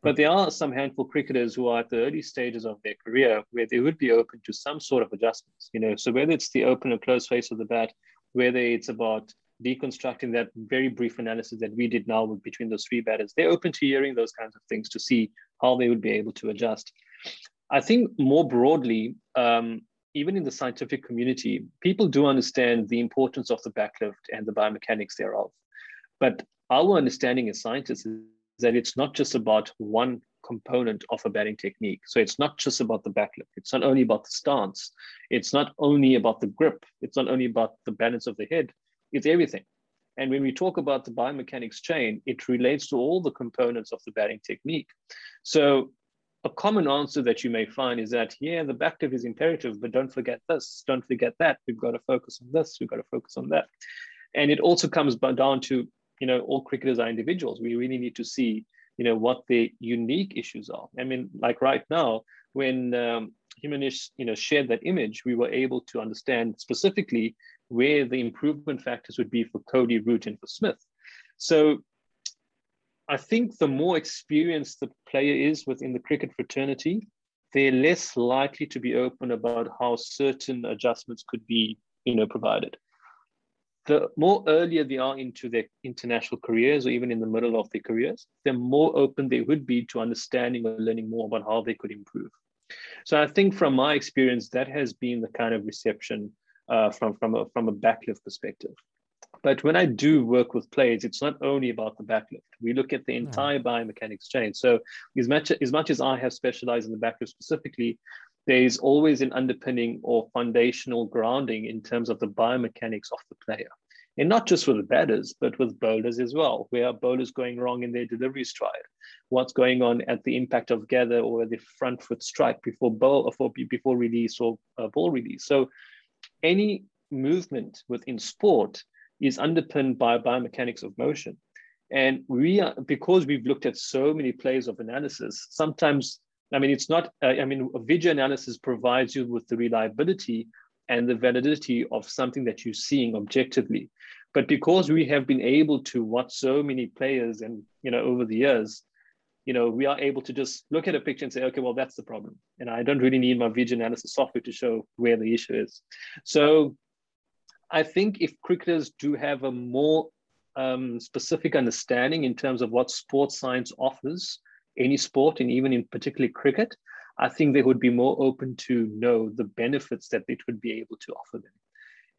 But there are some handful cricketers who are at the early stages of their career where they would be open to some sort of adjustments. You know, so whether it's the open or close face of the bat, whether it's about deconstructing that very brief analysis that we did now between those three batters, they're open to hearing those kinds of things to see how they would be able to adjust. I think more broadly, um, even in the scientific community, people do understand the importance of the backlift and the biomechanics thereof. But our understanding as scientists is that it's not just about one component of a batting technique. So it's not just about the backlift. It's not only about the stance. It's not only about the grip. It's not only about the balance of the head. It's everything. And when we talk about the biomechanics chain, it relates to all the components of the batting technique. So a common answer that you may find is that, yeah, the backlift is imperative, but don't forget this, don't forget that. We've got to focus on this, we've got to focus on that. And it also comes down to you know, all cricketers are individuals. We really need to see, you know, what the unique issues are. I mean, like right now, when um, Himanish, you know, shared that image, we were able to understand specifically where the improvement factors would be for Kohli, Root, and for Smith. So I think the more experienced the player is within the cricket fraternity, they're less likely to be open about how certain adjustments could be, you know, provided the more earlier they are into their international careers or even in the middle of their careers, the more open they would be to understanding or learning more about how they could improve. So I think from my experience, that has been the kind of reception uh, from, from, a, from a backlift perspective. But when I do work with players, it's not only about the backlift. We look at the entire biomechanics chain. So as much, as much as I have specialized in the backlift specifically, there's always an underpinning or foundational grounding in terms of the biomechanics of the player. And not just with the batters, but with bowlers as well. Where are bowlers going wrong in their delivery stride? What's going on at the impact of gather or the front foot strike before bowl or before release or uh, ball release? So any movement within sport is underpinned by biomechanics of motion. And we are, because we've looked at so many plays of analysis, sometimes I mean, it's not, uh, I mean, video analysis provides you with the reliability and the validity of something that you're seeing objectively. But because we have been able to watch so many players and, you know, over the years, you know, we are able to just look at a picture and say, okay, well, that's the problem. And I don't really need my video analysis software to show where the issue is. So I think if cricketers do have a more um, specific understanding in terms of what sports science offers, any sport and even in particularly cricket, I think they would be more open to know the benefits that it would be able to offer them.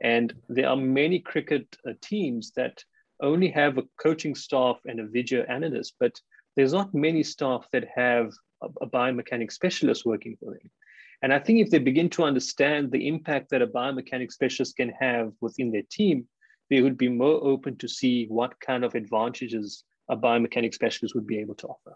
And there are many cricket uh, teams that only have a coaching staff and a video analyst, but there's not many staff that have a, a biomechanic specialist working for them. And I think if they begin to understand the impact that a biomechanics specialist can have within their team, they would be more open to see what kind of advantages a biomechanics specialist would be able to offer.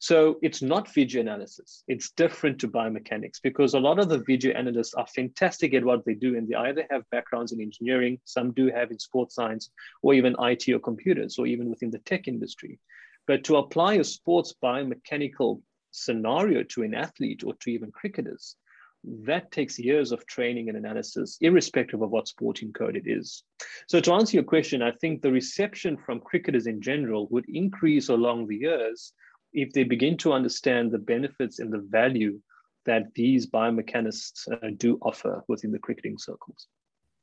So it's not video analysis. It's different to biomechanics because a lot of the video analysts are fantastic at what they do and they either have backgrounds in engineering, some do have in sports science, or even IT or computers, or even within the tech industry. But to apply a sports biomechanical scenario to an athlete or to even cricketers, that takes years of training and analysis, irrespective of what sporting code it is. So, to answer your question, I think the reception from cricketers in general would increase along the years if they begin to understand the benefits and the value that these biomechanists uh, do offer within the cricketing circles.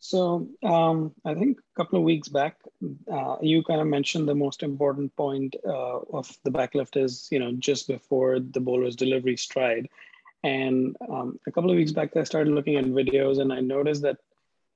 So, um, I think a couple of weeks back, uh, you kind of mentioned the most important point uh, of the backlift is, you know, just before the bowler's delivery stride. And um, a couple of weeks back, I started looking at videos and I noticed that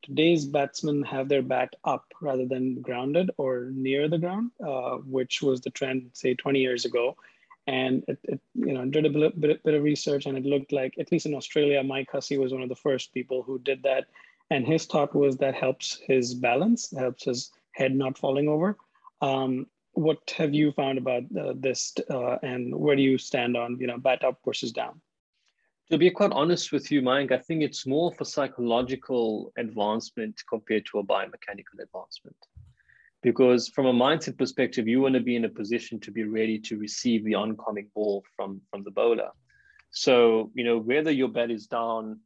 today's batsmen have their bat up rather than grounded or near the ground, uh, which was the trend, say, 20 years ago. And it, it you know, did a bit, bit, bit, of research and it looked like, at least in Australia, Mike Hussey was one of the first people who did that. And his thought was that helps his balance, helps his head not falling over. Um, what have you found about uh, this uh, and where do you stand on, you know, bat up versus down? To be quite honest with you, Mike, I think it's more for psychological advancement compared to a biomechanical advancement. Because from a mindset perspective, you want to be in a position to be ready to receive the oncoming ball from, from the bowler. So, you know, whether your bat is down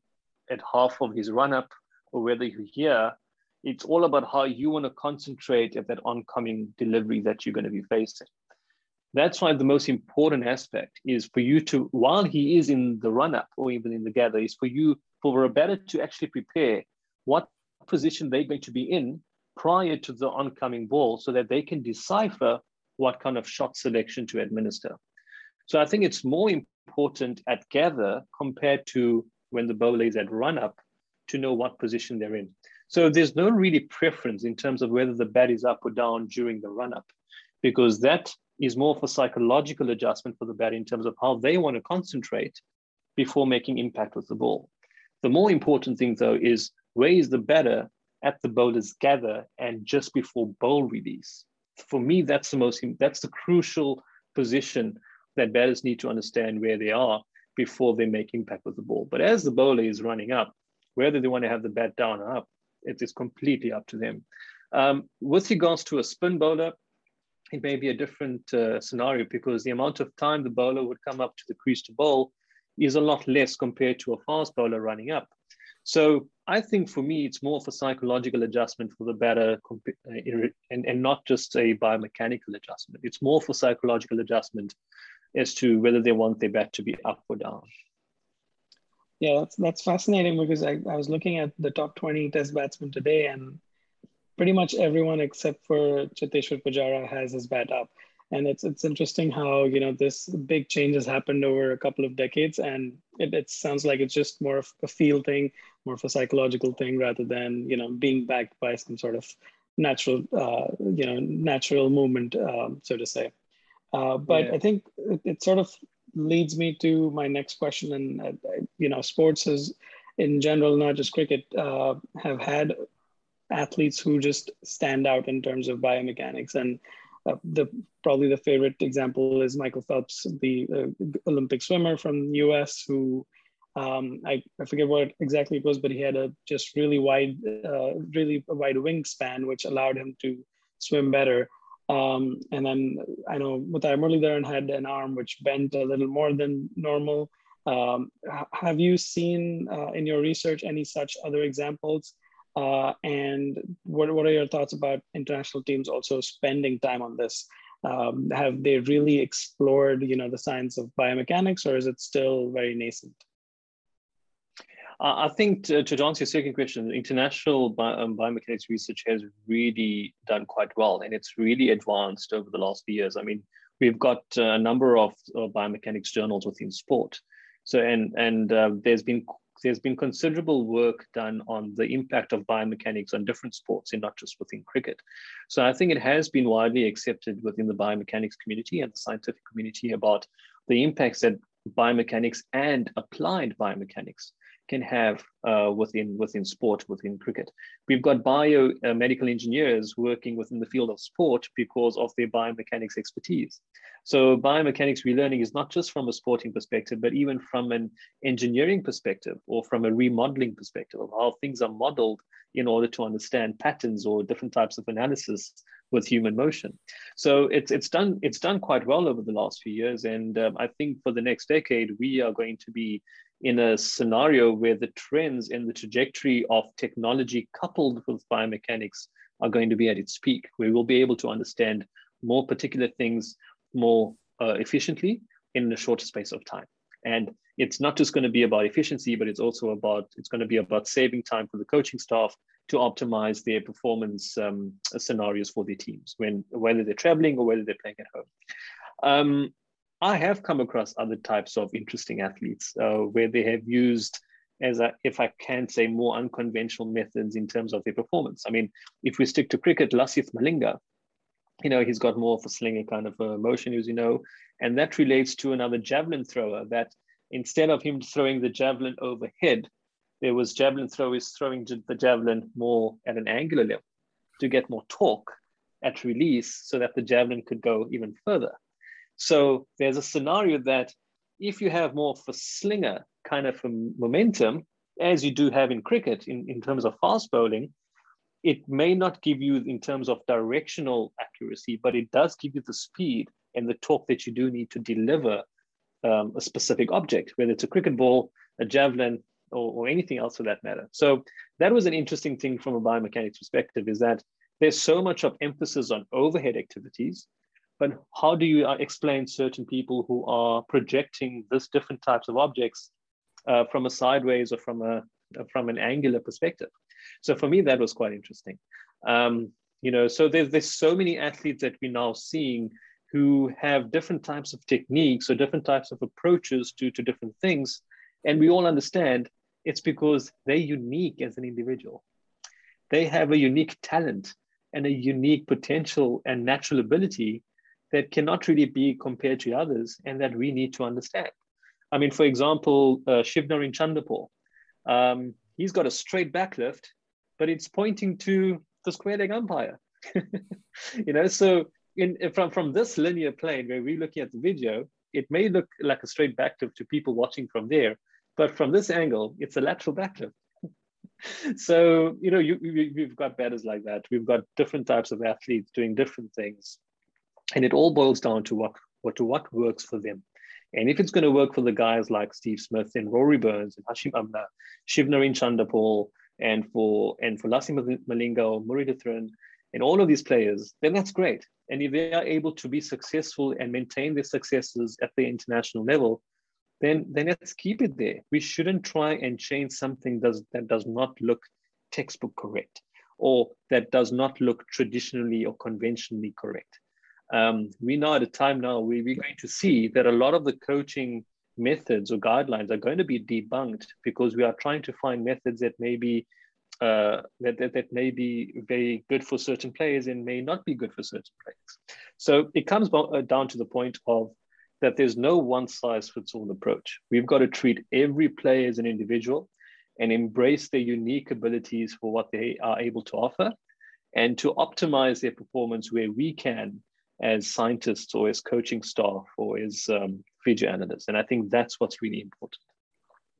at half of his run up or whether you're here, it's all about how you want to concentrate at that oncoming delivery that you're going to be facing. That's why the most important aspect is for you to, while he is in the run up or even in the gather, is for you, for a batter to actually prepare what position they're going to be in prior to the oncoming ball so that they can decipher what kind of shot selection to administer. So I think it's more important at gather compared to when the bowler is at run up to know what position they're in. So there's no really preference in terms of whether the bat is up or down during the run up, because that is more for psychological adjustment for the bat in terms of how they want to concentrate before making impact with the ball. The more important thing though is where is the batter at the bowler's gather and just before bowl release. For me, that's the most that's the crucial position that batters need to understand where they are before they make impact with the ball. But as the bowler is running up, whether they want to have the bat down or up, it is completely up to them. Um, with regards to a spin bowler, it may be a different uh, scenario because the amount of time the bowler would come up to the crease to bowl is a lot less compared to a fast bowler running up. So I think for me, it's more of a psychological adjustment for the batter uh, and, and not just a biomechanical adjustment. It's more for psychological adjustment as to whether they want their bat to be up or down. Yeah, that's that's fascinating because I, I was looking at the top 20 test batsmen today and pretty much everyone except for Cheteshwar Pujara has his bat up. And it's it's interesting how you know this big change has happened over a couple of decades, and it, it sounds like it's just more of a feel thing, more of a psychological thing, rather than you know being backed by some sort of natural uh, you know natural movement, um, so to say. Uh, but yeah. I think it, it, sort of leads me to my next question, and uh, you know, sports is in general, not just cricket, uh, have had athletes who just stand out in terms of biomechanics. And uh, the probably the favorite example is Michael Phelps, the uh, Olympic swimmer from the U.S. who um, I, I forget what exactly it was, but he had a just really wide, uh, really wide wingspan, which allowed him to swim better. Um, and then I know Muttiah Muralitharan had an arm which bent a little more than normal. Um, have you seen uh, in your research any such other examples? Uh, and what, what are your thoughts about international teams also spending time on this? Um, have they really explored, you know, the science of biomechanics, or is it still very nascent? I think to, to, answer your second question, international bi- um, biomechanics research has really done quite well, and it's really advanced over the last few years. I mean, we've got uh, a number of uh, biomechanics journals within sport. So, and and uh, there's been there's been considerable work done on the impact of biomechanics on different sports and not just within cricket. So I think it has been widely accepted within the biomechanics community and the scientific community about the impacts that biomechanics and applied biomechanics can have uh, within within sport, within cricket. We've got biomedical uh, engineers working within the field of sport because of their biomechanics expertise. So biomechanics relearning is not just from a sporting perspective, but even from an engineering perspective or from a remodeling perspective of how things are modeled in order to understand patterns or different types of analysis with human motion. So it's it's done it's done quite well over the last few years, and um, I think for the next decade we are going to be in a scenario where the trends and the trajectory of technology coupled with biomechanics are going to be at its peak, where we'll be able to understand more particular things more uh, efficiently in a shorter space of time. And it's not just going to be about efficiency, but it's also about it's going to be about saving time for the coaching staff to optimize their performance um, scenarios for their teams when whether they're traveling or whether they're playing at home. Um, I have come across other types of interesting athletes uh, where they have used, as a, if I can say, more unconventional methods in terms of their performance. I mean, if we stick to cricket, Lasith Malinga, you know, he's got more of a slinger kind of a motion, as you know, and that relates to another javelin thrower that instead of him throwing the javelin overhead, there was javelin throwers throwing the javelin more at an angular level to get more torque at release so that the javelin could go even further. So there's a scenario that if you have more of a slinger kind of momentum, as you do have in cricket in, in terms of fast bowling, it may not give you in terms of directional accuracy, but it does give you the speed and the torque that you do need to deliver um, a specific object, whether it's a cricket ball, a javelin, or, or anything else for that matter. So that was an interesting thing from a biomechanics perspective is that there's so much of emphasis on overhead activities, but how do you uh, explain certain people who are projecting this different types of objects uh, from a sideways or from a from an angular perspective? So for me, that was quite interesting. Um, you know, so there's there's so many athletes that we're now seeing who have different types of techniques or different types of approaches to, to different things. And we all understand it's because they're unique as an individual. They have a unique talent and a unique potential and natural ability that cannot really be compared to others and that we need to understand. I mean, for example, uh, Shivnarine Chanderpaul, um, he's got a straight backlift, but it's pointing to the square leg umpire. you know, so in, from, from this linear plane where we're looking at the video, it may look like a straight backlift to people watching from there, but from this angle, it's a lateral backlift. so, you know, you, we, we've got batters like that. We've got different types of athletes doing different things. And it all boils down to what, what, to what works for them. And if it's going to work for the guys like Steve Smith and Rory Burns and Hashim Amla, Shivnarine Chanderpaul, and for and for Lasith Malinga or Muralitharan and all of these players, then that's great. And if they are able to be successful and maintain their successes at the international level, then then let's keep it there. We shouldn't try and change something does, that does not look textbook correct or that does not look traditionally or conventionally correct. Um, we know at a time now where we're going to see that a lot of the coaching methods or guidelines are going to be debunked because we are trying to find methods that may be uh, that, that, that may be very good for certain players and may not be good for certain players. So it comes uh, down to the point of that there's no one size fits all approach. We've got to treat every player as an individual and embrace their unique abilities for what they are able to offer and to optimize their performance where we can as scientists or as coaching staff or as um, video analysts. And I think that's what's really important.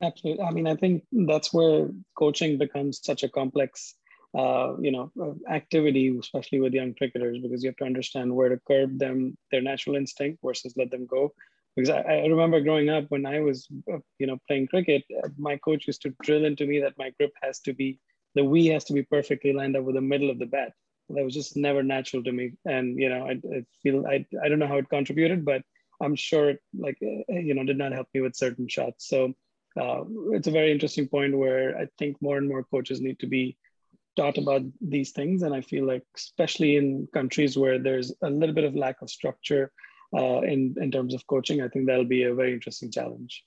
Absolutely. I mean, I think that's where coaching becomes such a complex, uh, you know, uh, activity, especially with young cricketers, because you have to understand where to curb them, their natural instinct versus let them go. Because I, I remember growing up when I was, uh, you know, playing cricket, uh, my coach used to drill into me that my grip has to be, the we has to be perfectly lined up with the middle of the bat. That was just never natural to me. And, you know, I, I feel, I, I don't know how it contributed, but I'm sure it, like, uh, you know, did not help me with certain shots. So, uh, it's a very interesting point where I think more and more coaches need to be taught about these things. And I feel like, especially in countries where there's a little bit of lack of structure uh, in, in terms of coaching, I think that'll be a very interesting challenge.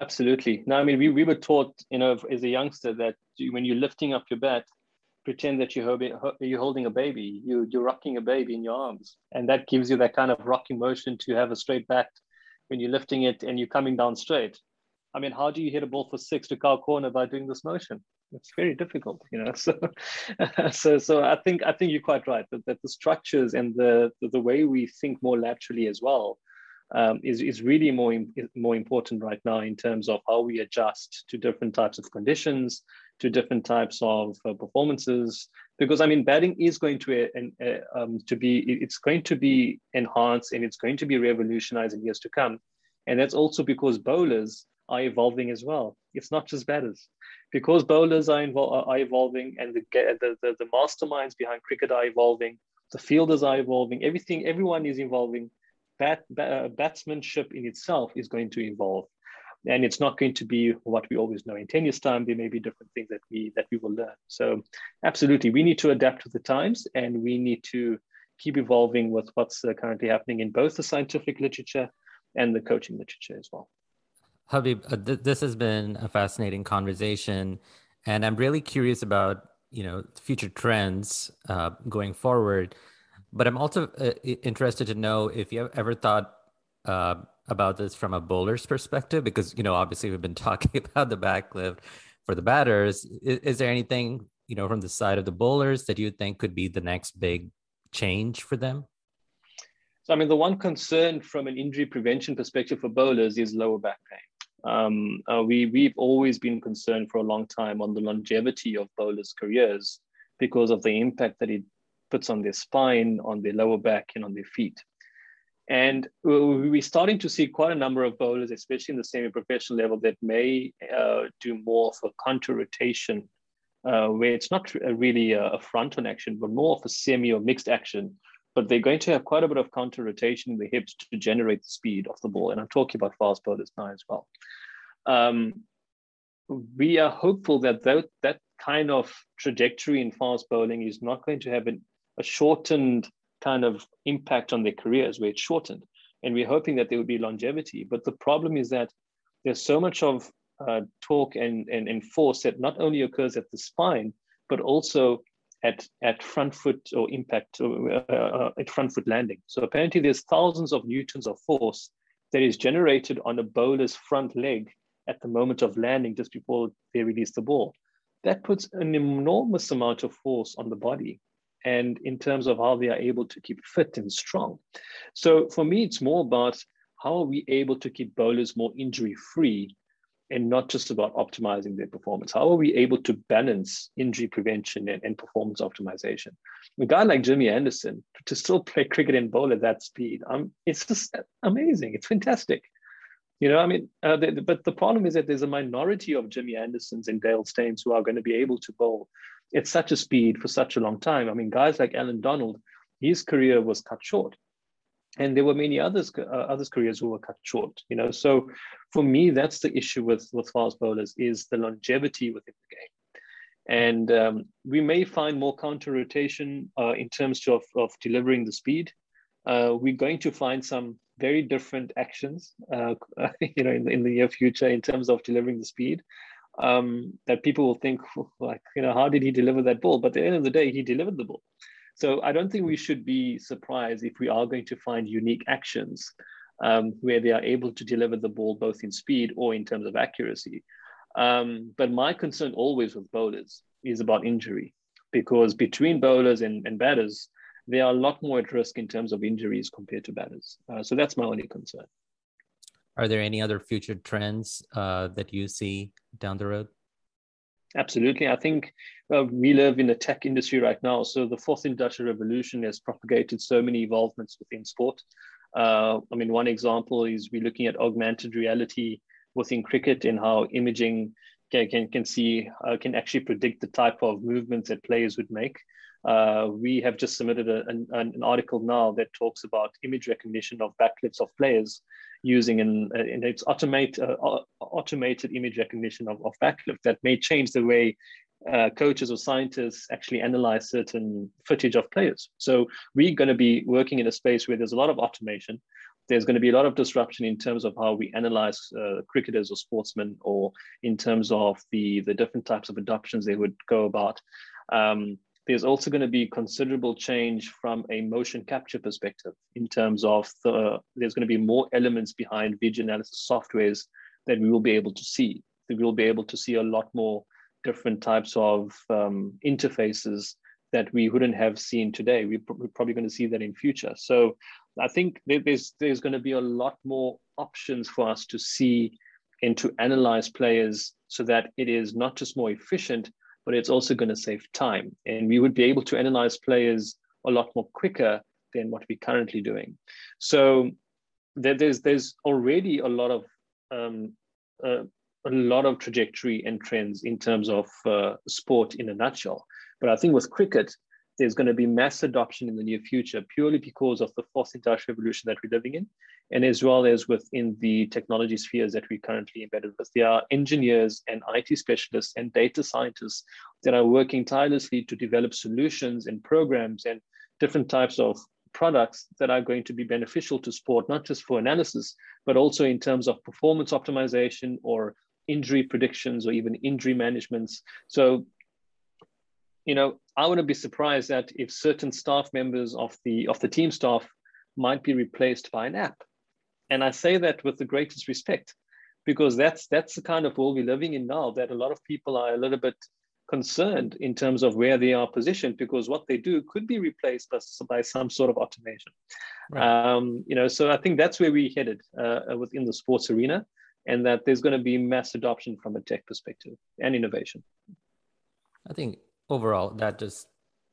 Absolutely. Now, I mean, we, we were taught, you know, as a youngster that when you're lifting up your bat, pretend that you're, you're holding a baby, you, you're rocking a baby in your arms. And that gives you that kind of rocking motion to have a straight back when you're lifting it and you're coming down straight. I mean, how do you hit a ball for six to cow corner by doing this motion? It's very difficult, you know. So, so, so I think I think you're quite right that, that the structures and the, the, the way we think more laterally as well um, is is really more more important right now in terms of how we adjust to different types of conditions, to different types of uh, performances. Because I mean, batting is going to uh, uh, um, to be it's going to be enhanced and it's going to be revolutionized in years to come, and that's also because bowlers are evolving as well. It's not just batters. Because bowlers are, are evolving and the, the, the, the masterminds behind cricket are evolving, the fielders are evolving, everything, everyone is evolving. Bat, bat, uh, batsmanship in itself is going to evolve. And it's not going to be what we always know. In 10 years' time, there may be different things that we that we will learn. So absolutely, we need to adapt to the times and we need to keep evolving with what's uh, currently happening in both the scientific literature and the coaching literature as well. Habib, uh, th- this has been a fascinating conversation, and I'm really curious about you know future trends uh, going forward. But I'm also uh, interested to know if you have ever thought uh, about this from a bowler's perspective, because you know obviously we've been talking about the backlift for the batters. Is, is there anything you know from the side of the bowlers that you think could be the next big change for them? So, I mean, the one concern from an injury prevention perspective for bowlers is lower back pain. Um, uh, we, we've always been concerned for a long time on the longevity of bowlers' careers because of the impact that it puts on their spine, on their lower back, and on their feet. And we're starting to see quite a number of bowlers, especially in the semi-professional level, that may uh, do more of a counter rotation, uh, where it's not really a front-on action, but more of a semi or mixed action. But they're going to have quite a bit of counter rotation in the hips to generate the speed of the ball. And I'm talking about fast bowlers now as well. Um, we are hopeful that, that that kind of trajectory in fast bowling is not going to have an, a shortened kind of impact on their careers where it's shortened. And we're hoping that there will be longevity. But the problem is that there's so much of uh, torque and, and, and force that not only occurs at the spine, but also at, at front foot or impact or, uh, uh, at front foot landing. So apparently there's thousands of newtons of force that is generated on a bowler's front leg at the moment of landing just before they release the ball. That puts an enormous amount of force on the body and in terms of how they are able to keep fit and strong. So for me, it's more about how are we able to keep bowlers more injury free and not just about optimizing their performance. How are we able to balance injury prevention and, and performance optimization? A guy like Jimmy Anderson to still play cricket and bowl at that speed, um, it's just amazing. It's fantastic. You know, I mean, uh, the, but the problem is that there's a minority of Jimmy Andersons and Dale Steyn's who are going to be able to bowl at such a speed for such a long time. I mean, guys like Allan Donald, his career was cut short, and there were many others uh, others careers who were cut short. You know, so for me, that's the issue with with fast bowlers is the longevity within the game. And um, we may find more counter rotation uh, in terms of, of delivering the speed. Uh, we're going to find some very different actions, uh, you know, in in the near future in terms of delivering the speed um, that people will think, like, you know, how did he deliver that ball? But at the end of the day, he delivered the ball. So I don't think we should be surprised if we are going to find unique actions um, where they are able to deliver the ball both in speed or in terms of accuracy. Um, but my concern always with bowlers is about injury because between bowlers and, and batters, they are a lot more at risk in terms of injuries compared to batters. Uh, so that's my only concern. Are there any other future trends uh, that you see down the road? Absolutely. I think uh, we live in a tech industry right now. So the fourth industrial revolution has propagated so many evolvements within sport. Uh, I mean, one example is we're looking at augmented reality within cricket and how imaging can, can, can see, uh, can actually predict the type of movements that players would make. Uh, we have just submitted a, an, an, article now that talks about image recognition of backlifts of players using an, an it's automate, uh, automated image recognition of, of backlift that may change the way uh, coaches or scientists actually analyze certain footage of players. So we're going to be working in a space where there's a lot of automation. There's going to be a lot of disruption in terms of how we analyze uh, cricketers or sportsmen, or in terms of the the different types of adoptions they would go about. Um, there's also going to be considerable change from a motion capture perspective in terms of the, there's going to be more elements behind video analysis softwares that we will be able to see. We will be able to see a lot more different types of um, interfaces that we wouldn't have seen today. We're, probably going to see that in future. So I think there's there's going to be a lot more options for us to see and to analyze players so that it is not just more efficient, but it's also going to save time. And we would be able to analyze players a lot more quicker than what we're currently doing. So there's there's already a lot of um, uh, a lot of trajectory and trends in terms of uh, sport in a nutshell. But I think with cricket, there's going to be mass adoption in the near future purely because of the fourth industrial revolution that we're living in, and as well as within the technology spheres that we're currently embedded with. There are engineers and IT specialists and data scientists that are working tirelessly to develop solutions and programs and different types of products that are going to be beneficial to sport, not just for analysis, but also in terms of performance optimization or injury predictions or even injury managements. So you know, I wouldn't be surprised that if certain staff members of the of the team staff might be replaced by an app. And I say that with the greatest respect, because that's that's the kind of world we're living in now. That a lot of people are a little bit concerned in terms of where they are positioned because what they do could be replaced by, by some sort of automation. Right. Um, you know, so I think that's where we're headed uh, within the sports arena, and that there's going to be mass adoption from a tech perspective and innovation. I think overall that just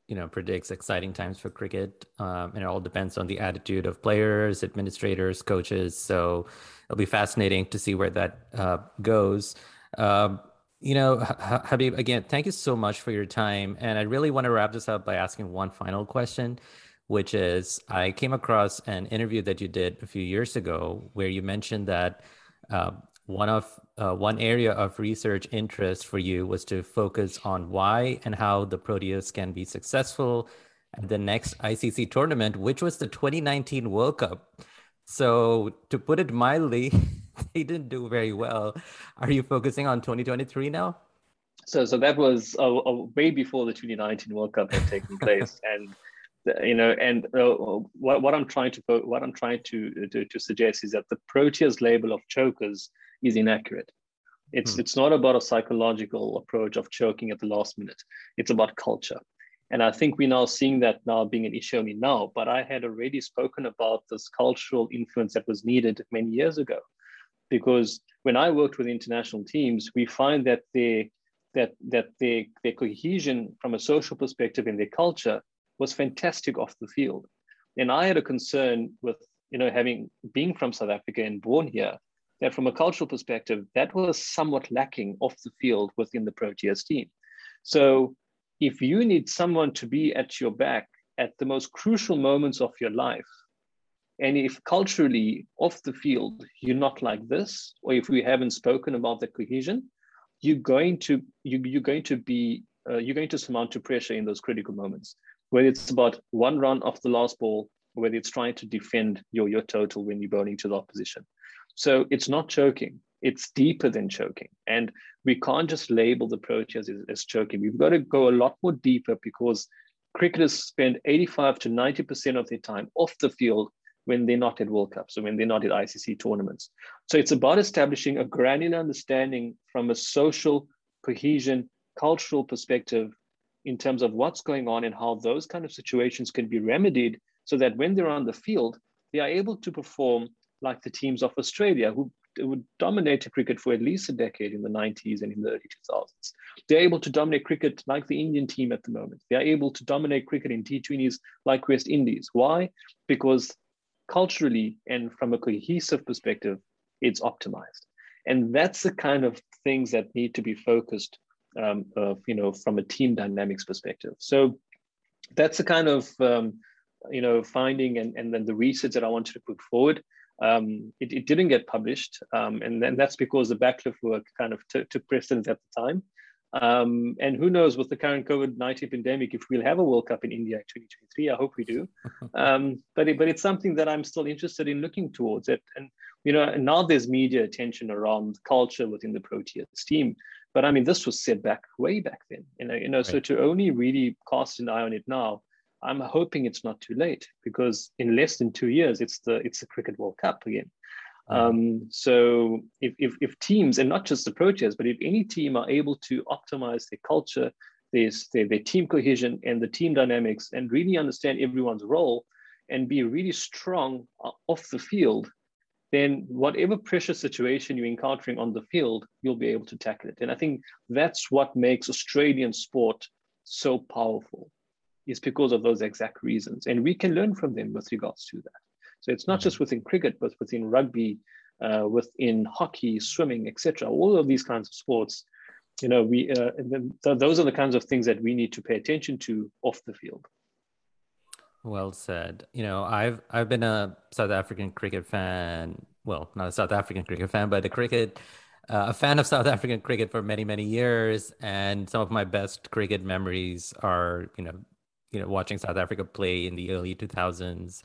you know predicts exciting times for cricket, um, and it all depends on the attitude of players, administrators, coaches. So it'll be fascinating to see where that uh, goes. Um, you know, Habib, again, thank you so much for your time. And I really want to wrap this up by asking one final question, which is I came across an interview that you did a few years ago where you mentioned that uh, one of uh, one area of research interest for you was to focus on why and how the Proteas can be successful at the next ICC tournament, which was the 2019 World Cup. So, to put it mildly, they didn't do very well. Are you focusing on 2023 now? So, so that was uh, uh, way before the 2019 World Cup had taken place, and you know, and uh, what, what I'm trying to what I'm trying to, to, to suggest is that the Proteas label of chokers is inaccurate. It's hmm. it's not about a psychological approach of choking at the last minute. It's about culture. And I think we're now seeing that now being an issue only now. But I had already spoken about this cultural influence that was needed many years ago. Because when I worked with international teams, we find that their that that their, their cohesion from a social perspective in their culture was fantastic off the field. And I had a concern with, you know, having being from South Africa and born here, that from a cultural perspective, that was somewhat lacking off the field within the Proteas team. So if you need someone to be at your back at the most crucial moments of your life, and if culturally off the field you're not like this, or if we haven't spoken about the cohesion, you're going to you, you're going to be uh, you're going to surmount to pressure in those critical moments. Whether it's about one run off the last ball, whether it's trying to defend your your total when you're bowling to the opposition. So it's not choking. It's deeper than choking. And we can't just label the Proteas as, as choking. We've got to go a lot more deeper because cricketers spend 85 to 90% of their time off the field when they're not at World Cups or when they're not at ICC tournaments. So it's about establishing a granular understanding from a social cohesion, cultural perspective in terms of what's going on and how those kind of situations can be remedied so that when they're on the field, they are able to perform like the teams of Australia, who would dominate cricket for at least a decade in the 90s and in the early 2000s. They're able to dominate cricket like the Indian team at the moment. They're able to dominate cricket in T20s like West Indies. Why? Because culturally and from a cohesive perspective, it's optimized. And that's the kind of things that need to be focused, um, of, you know, from a team dynamics perspective. So that's the kind of, um, you know, finding and, and then the research that I wanted to put forward. Um, it, it, didn't get published, um, and then that's because the Backlift work kind of took precedence at the time. Um, and who knows with the current COVID 19 pandemic if we'll have a World Cup in India in 2023. I hope we do. Um, but, it, but it's something that I'm still interested in looking towards it. And, you know, now there's media attention around culture within the Proteas team. But I mean, this was set back way back then. You know, you know right. so to only really cast an eye on it now I'm hoping it's not too late because in less than two years, it's the it's the Cricket World Cup again. Mm-hmm. Um, so if, if, if teams and not just the Proteas, but if any team are able to optimize their culture, their, their, their team cohesion and the team dynamics and really understand everyone's role and be really strong off the field, then whatever pressure situation you're encountering on the field, you'll be able to tackle it. And I think that's what makes Australian sport so powerful is because of those exact reasons. And we can learn from them with regards to that. So it's not mm-hmm. just within cricket, but within rugby, uh, within hockey, swimming, etc. All of these kinds of sports, you know, we uh, th- those are the kinds of things that we need to pay attention to off the field. Well said. You know, I've I've been a South African cricket fan. Well, not a South African cricket fan, but a cricket uh, a fan of South African cricket for many many years, and some of my best cricket memories are you know you know watching South Africa play in the early 2000s,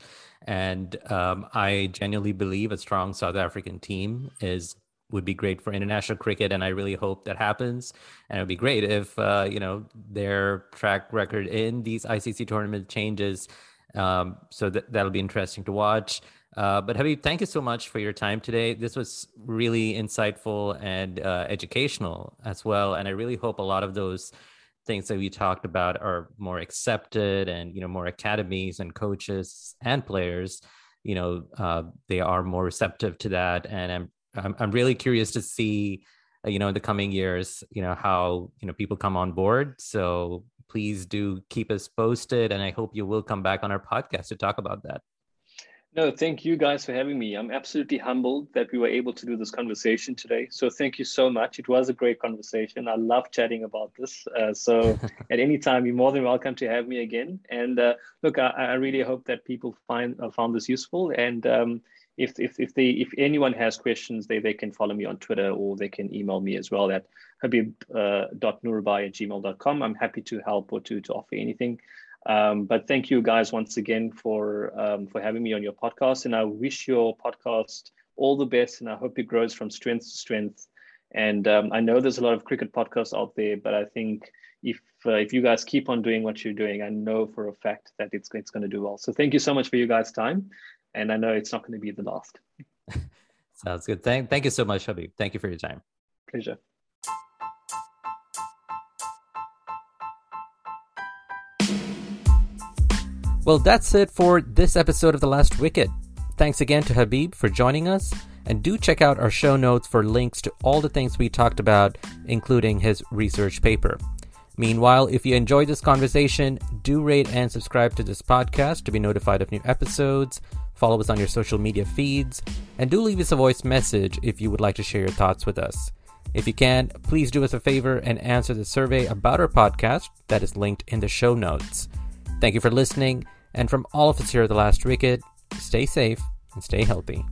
and um, I genuinely believe a strong South African team is would be great for international cricket, and I really hope that happens. And it would be great if uh, you know their track record in these ICC tournament changes. Um, so that that'll be interesting to watch. Uh, but Habib, thank you so much for your time today. This was really insightful and uh, educational as well. And I really hope a lot of those things that we talked about are more accepted and you know more academies and coaches and players you know uh, they are more receptive to that and i'm i'm, I'm really curious to see uh, you know in the coming years you know how you know people come on board so please do keep us posted. And I hope you will come back on our podcast to talk about that. No, thank you guys for having me. I'm absolutely humbled that we were able to do this conversation today. So thank you so much. It was a great conversation. I love chatting about this. Uh, so at any time, you're more than welcome to have me again. And uh, look, I, I, really hope that people find uh, found this useful. And um, if, if, if they if anyone has questions, they, they can follow me on Twitter or they can email me as well at habib.noorbhai uh, at gmail.com. I'm happy to help or to, to offer anything. Um, but thank you guys once again for um, for having me on your podcast, and I wish your podcast all the best, and I hope it grows from strength to strength. And um, I know there's a lot of cricket podcasts out there, but I think if uh, if you guys keep on doing what you're doing, I know for a fact that it's it's going to do well. So thank you so much for you guys' time, and I know it's not going to be the last. Sounds good. Thank thank you so much, Habib. Thank you for your time. Pleasure. Well, that's it for this episode of The Last Wicket. Thanks again to Habib for joining us, and do check out our show notes for links to all the things we talked about, including his research paper. Meanwhile, if you enjoyed this conversation, do rate and subscribe to this podcast to be notified of new episodes. Follow us on your social media feeds, and do leave us a voice message if you would like to share your thoughts with us. If you can, please do us a favor and answer the survey about our podcast that is linked in the show notes. Thank you for listening. And from all of us here at The Last Wicket, stay safe and stay healthy.